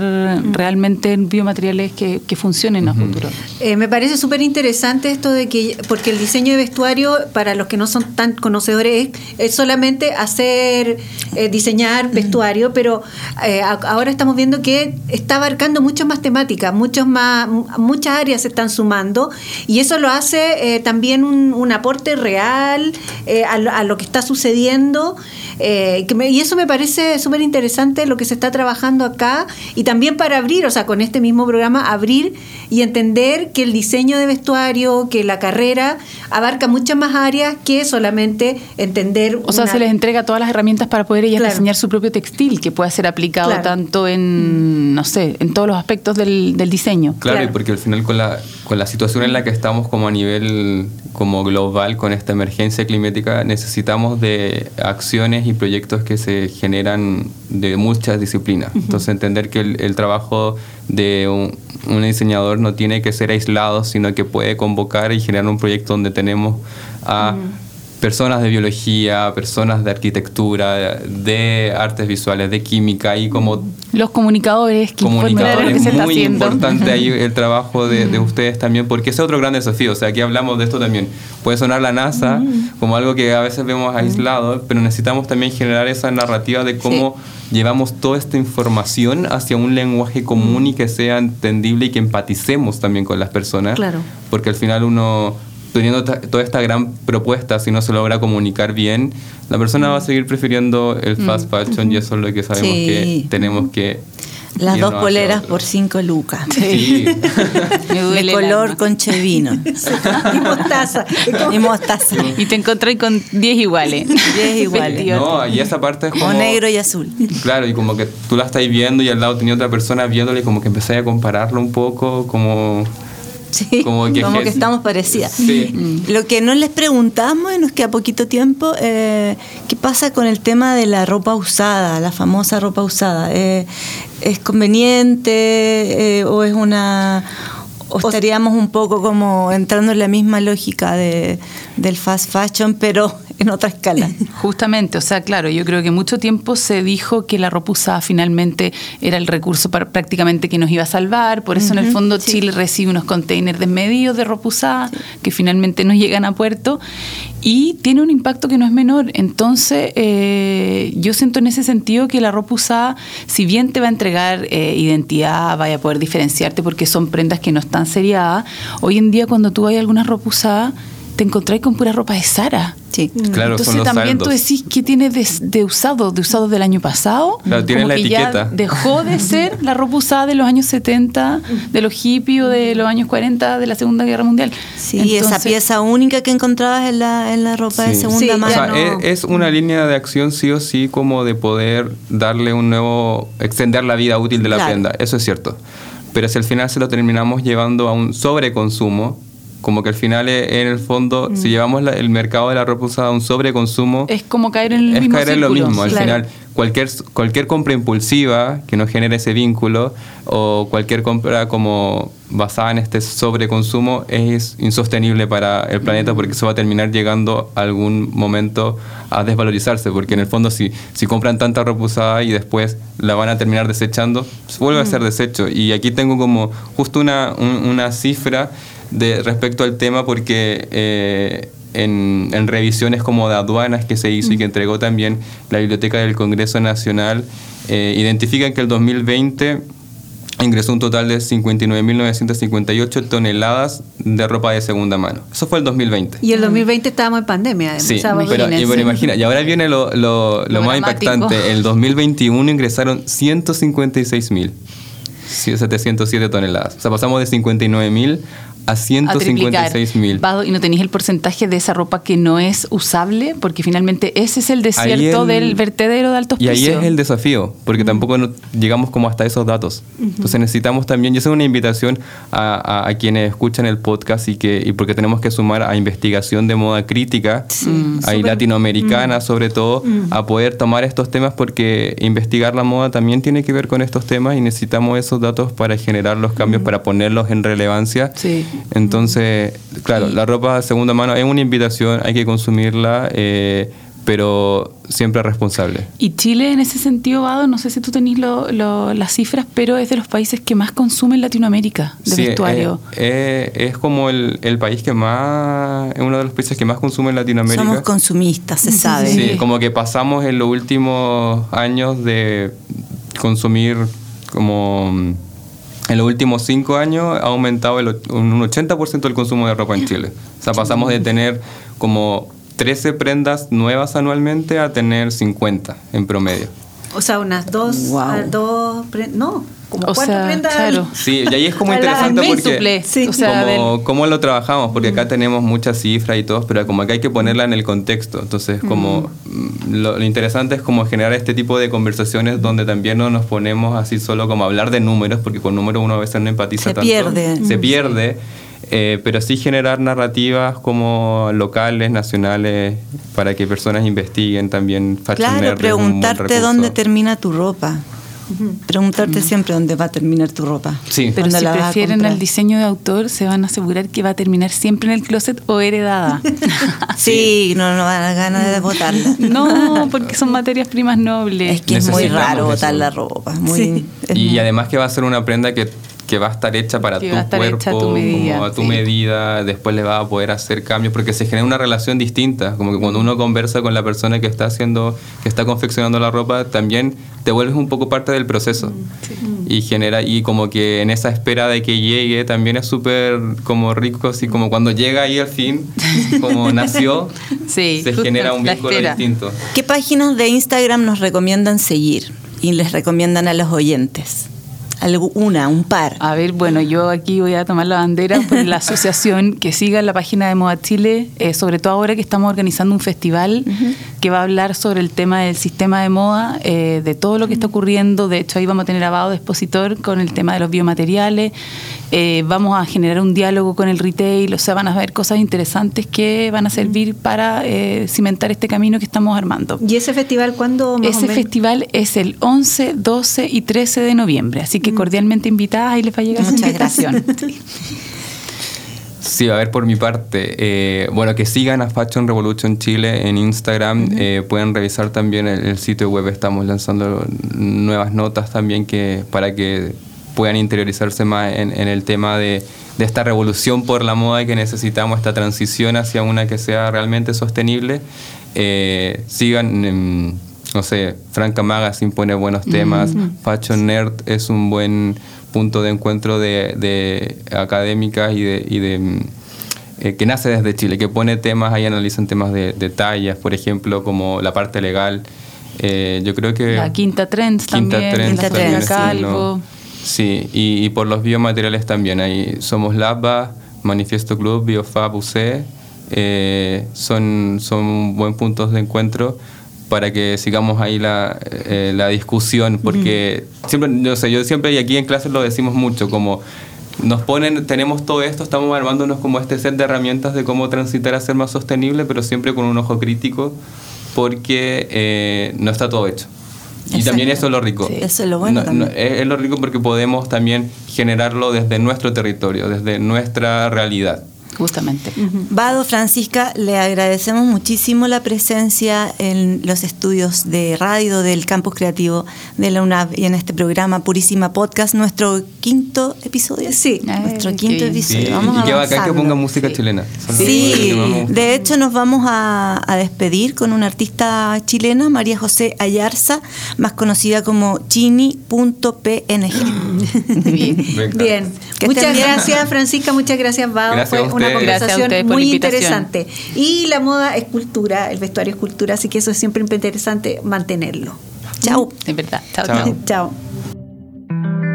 realmente biomateriales que, que funcionen a futuro. Eh, me parece súper interesante esto de que, porque el diseño de vestuario, para los que no son tan conocedores, es, solamente hacer, eh, diseñar vestuario, pero eh, a- ahora estamos viendo que está abarcando muchas más temáticas, muchos más, mu- muchas áreas se están sumando y eso lo hace eh, también un, un aporte real eh, a lo que está sucediendo. eh, que me- y eso me parece súper interesante lo que se está trabajando acá y también para abrir, o sea, con este mismo programa, abrir y entender que el diseño de vestuario, que la carrera abarca muchas más áreas que solamente entender. O sea, se les entrega todas las herramientas para poder ellas Claro. diseñar su propio textil, que pueda ser aplicado Claro. tanto en, no sé, en todos los aspectos del, del diseño. Claro, Claro. y porque al final con la, con la situación en la que estamos como a nivel como global con esta emergencia climática, necesitamos de acciones y proyectos que se generan de muchas disciplinas. Entonces entender que el, el trabajo de un, un diseñador no tiene que ser aislado, sino que puede convocar y generar un proyecto donde tenemos a personas de biología, personas de arquitectura, de artes visuales, de química y como Los comunicadores que todo lo comunicadores que se está muy haciendo. importante ahí el trabajo de, de ustedes también porque ese es otro gran desafío o sea aquí hablamos de esto también puede sonar la NASA como algo que a veces vemos aislado pero necesitamos también generar esa narrativa de cómo llevamos toda esta información hacia un lenguaje común y que sea entendible y que empaticemos también con las personas Claro. porque al final uno teniendo toda esta gran propuesta, si no se logra comunicar bien, la persona va a seguir prefiriendo el fast fashion y eso es lo que sabemos Sí. que tenemos que Las dos poleras por cinco lucas. Sí. Me duele De el color alma. con chevino. y mostaza. y mostaza. Y te encontré con 10 iguales. 10 iguales. No, y esa parte es como... O negro y azul. Claro, y como que tú la estás viendo y al lado tenía otra persona viéndole y como que empecé a compararlo un poco, como... Sí, Como como que- que, estamos parecidas. Sí. Mm. Lo que no les preguntamos, y nos queda poquito tiempo, eh, ¿qué pasa con el tema de la ropa usada, la famosa ropa usada? Eh, ¿Es conveniente eh, o es una... O estaríamos un poco como entrando en la misma lógica de, del fast fashion, pero en otra escala. Justamente, o sea, claro, yo creo que mucho tiempo se dijo que la ropa usada finalmente era el recurso para, prácticamente que nos iba a salvar, por eso en el fondo Chile recibe unos containers desmedidos de ropa usada que finalmente nos llegan a puerto y tiene un impacto que no es menor. Entonces, eh, yo siento en ese sentido que la ropa usada, si bien te va a entregar eh, identidad, vaya a poder diferenciarte porque son prendas que no están seriadas, hoy en día cuando tú hay alguna ropa usada, te encontrás con pura ropa de Sara. Sí. Claro, Entonces son los también tú saldos. decís que tiene de, de usado, de usado del año pasado. Claro, tiene como la que etiqueta. Ya dejó de ser la ropa usada de los años 70, de los hippies o de los años 40 de la Segunda Guerra Mundial. Sí, esa Entonces, pieza única que encontrabas en la, en la ropa de segunda Sí, O mano. sea, no. es, es una línea de acción sí o sí como de poder darle un nuevo, extender la vida útil de la Claro. prenda, eso es cierto. Pero si al final se lo terminamos llevando a un sobreconsumo, como que al final en el fondo, Mm. si llevamos la- el mercado de la ropa usada a un sobreconsumo, es como caer en el es mismo caer en lo mismo. Al claro. final, cualquier, cualquier compra impulsiva que no genere ese vínculo o cualquier compra como basada en este sobreconsumo es insostenible para el planeta porque eso va a terminar llegando a algún momento a desvalorizarse. Porque en el fondo, si, si compran tanta ropa usada y después la van a terminar desechando, vuelve a ser desecho. Y aquí tengo como justo una, un- una cifra de respecto al tema porque eh, en, en revisiones como de aduanas que se hizo y que entregó también la Biblioteca del Congreso Nacional, eh, identifican que el 2020 ingresó un total de 59.958 toneladas de ropa de segunda mano. Eso fue el 2020. Y el 2020 estábamos en pandemia. Sí, pero, y, bueno, imagina, y ahora viene lo, lo- lo Lo más dramático. impactante. El 2021 ingresaron 156.000. 707 toneladas. O sea, pasamos de 59.000 a a triplicar. 156.000. Vado, y no tenéis el porcentaje de esa ropa que no es usable, porque finalmente ese es el desierto el- del vertedero de altos Y ahí precios. es el desafío, porque tampoco no- llegamos como hasta esos datos. Entonces necesitamos también, y esa es una invitación a, a- a quienes escuchan el podcast y que y porque tenemos que sumar a investigación de moda crítica, ahí latinoamericana sobre todo, a poder tomar estos temas porque investigar la moda también tiene que ver con estos temas y necesitamos esos datos para generar los cambios, para ponerlos en relevancia. Sí. Entonces, claro, la ropa de segunda mano es una invitación, hay que consumirla, eh, pero siempre responsable. Y Chile en ese sentido, Vado, no sé si tú tenés lo- lo- las cifras, pero es de los países que más consumen Latinoamérica de Sí, vestuario. eh, eh, es como el, el país que más, es uno de los países que más consume en Latinoamérica. Somos consumistas, se sabe. Sí, Sí. como que pasamos en los últimos años de consumir como... En los últimos cinco años ha aumentado el un 80% el consumo de ropa en Chile. O sea, pasamos de tener como 13 prendas nuevas anualmente a tener 50 en promedio. O sea, unas dos, Wow. ah, dos, no, como O sea, claro. Sí, y ahí es como interesante porque. Sí. O sea, como, cómo lo trabajamos, porque acá tenemos muchas cifras y todo, pero como que hay que ponerla en el contexto. Entonces, como mm, lo, lo interesante es como generar este tipo de conversaciones donde también no nos ponemos así solo como hablar de números, porque con números uno a veces no empatiza Se tanto. pierde. Se pierde. eh, pero sí generar narrativas como locales, nacionales, para que personas investiguen también. Claro, preguntarte dónde termina tu ropa. Preguntarte siempre dónde va a terminar tu ropa. Sí. Pero ¿Dónde si prefieren al diseño de autor, se van a asegurar que va a terminar siempre en el closet o heredada. Sí, no, no van a ganas de botarla. no, porque son materias primas nobles. Es que es muy raro eso. botar la ropa. Muy, Sí. Y muy- además que va a ser una prenda que, que va a estar hecha para Que tu va a estar cuerpo, hecha a tu medida, como a tu sí. medida, después le vas a poder hacer cambios, porque se genera una relación distinta, como que cuando uno conversa con la persona que está haciendo, que está confeccionando la ropa, también te vuelves un poco parte del proceso. Y genera, y como que en esa espera de que llegue también es súper como rico, así como cuando llega ahí al fin, como nació, Sí, se genera un vínculo distinto. ¿Qué páginas de Instagram nos recomiendan seguir y les recomiendan a los oyentes? Alguna, un par. A ver, bueno, yo aquí voy a tomar la bandera por la asociación que siga la página de Moda Chile, eh, sobre todo ahora que estamos organizando un festival que va a hablar sobre el tema del sistema de moda, eh, de todo lo que está ocurriendo. De hecho, ahí vamos a tener a Bado de expositor con el tema de los biomateriales. Eh, vamos a generar un diálogo con el retail, o sea, van a ver cosas interesantes que van a servir para eh, cimentar este camino que estamos armando. ¿Y ese festival cuándo más Ese festival es el 11, 12 y 13 de noviembre, así que cordialmente invitadas, ahí les va a llegar su Muchas. Sí, a ver, por mi parte, eh, bueno, que sigan a Fashion Revolution Chile en Instagram, eh, pueden revisar también el, el sitio web, estamos lanzando nuevas notas también que para que puedan interiorizarse más en, en el tema de, de esta revolución por la moda y que necesitamos esta transición hacia una que sea realmente sostenible. Eh, sigan, em, no sé, Franca Magazine pone buenos temas, Fashion Nerd es un buen punto de encuentro de, de académicas y de, y de mm, eh, que nace desde Chile, que pone temas, ahí analizan temas de, de tallas, por ejemplo, como la parte legal. Eh, yo creo que... La Quinta Trends Quinta también, Trends Quinta también Trends, Calvo. Sí, y, y por los biomateriales también. Ahí somos Laba, Manifiesto Club, Biofab UC. eh, son, son buen puntos de encuentro para que sigamos ahí la, eh, la discusión, porque siempre, yo sé, yo siempre y aquí en clases lo decimos mucho, como nos ponen, tenemos todo esto, estamos armándonos como este set de herramientas de cómo transitar a ser más sostenible, pero siempre con un ojo crítico, porque eh, no está todo hecho. Y también eso es lo rico. Sí, eso es lo bueno No- no, también. es, es lo rico porque podemos también generarlo desde nuestro territorio, desde nuestra realidad. Justamente. Vado, Francisca, le agradecemos muchísimo la presencia en los estudios de radio del Campus Creativo de la UNAV y en este programa Purísima Podcast, nuestro quinto episodio. Sí. Ay, nuestro quinto bien. episodio. Sí, Vamos y qué bacán que ponga música chilena. Sí, de hecho nos vamos a, a despedir con una artista chilena, María José Ayarza, más conocida como chini.png. Bien. Bien, Que muchas gracias Francisca, muchas gracias Vado, Gracias fue a una conversación muy interesante. Y la moda es cultura, el vestuario es cultura, así que eso es siempre interesante mantenerlo. Chau. De verdad. Chao, Chao. chao.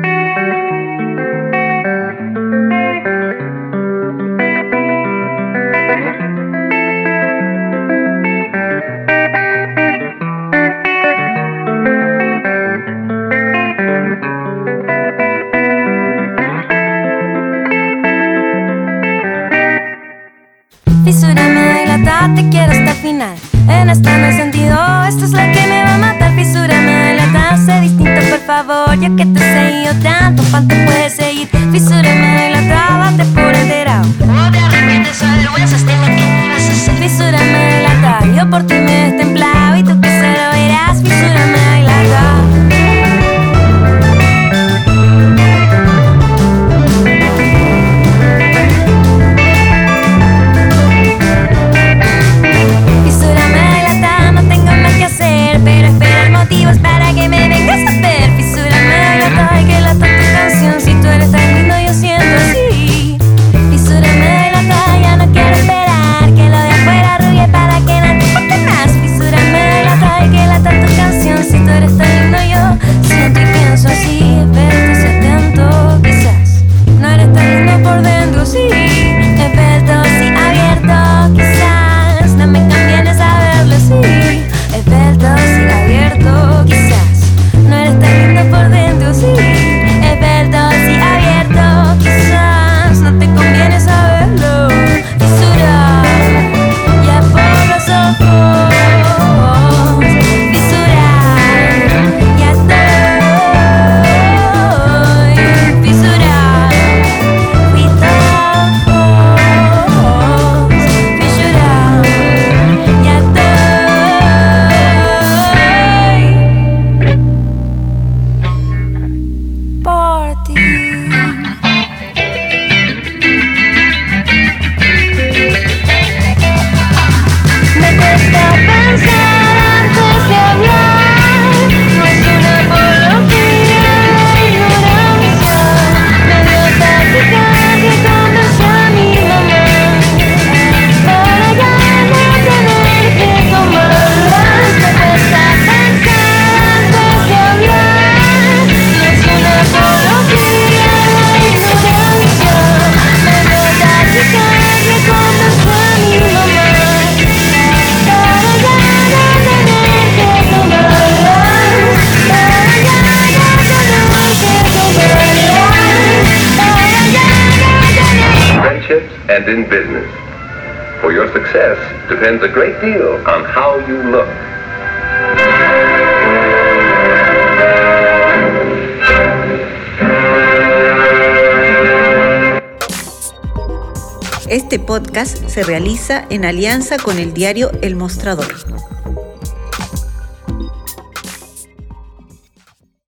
Quiero hasta el final. En esta no hay sentido, esto es lo que me va a matar. Fisúrame, dilata, sé distinto, por favor. Yo que te podcast se realiza en alianza con el diario El Mostrador.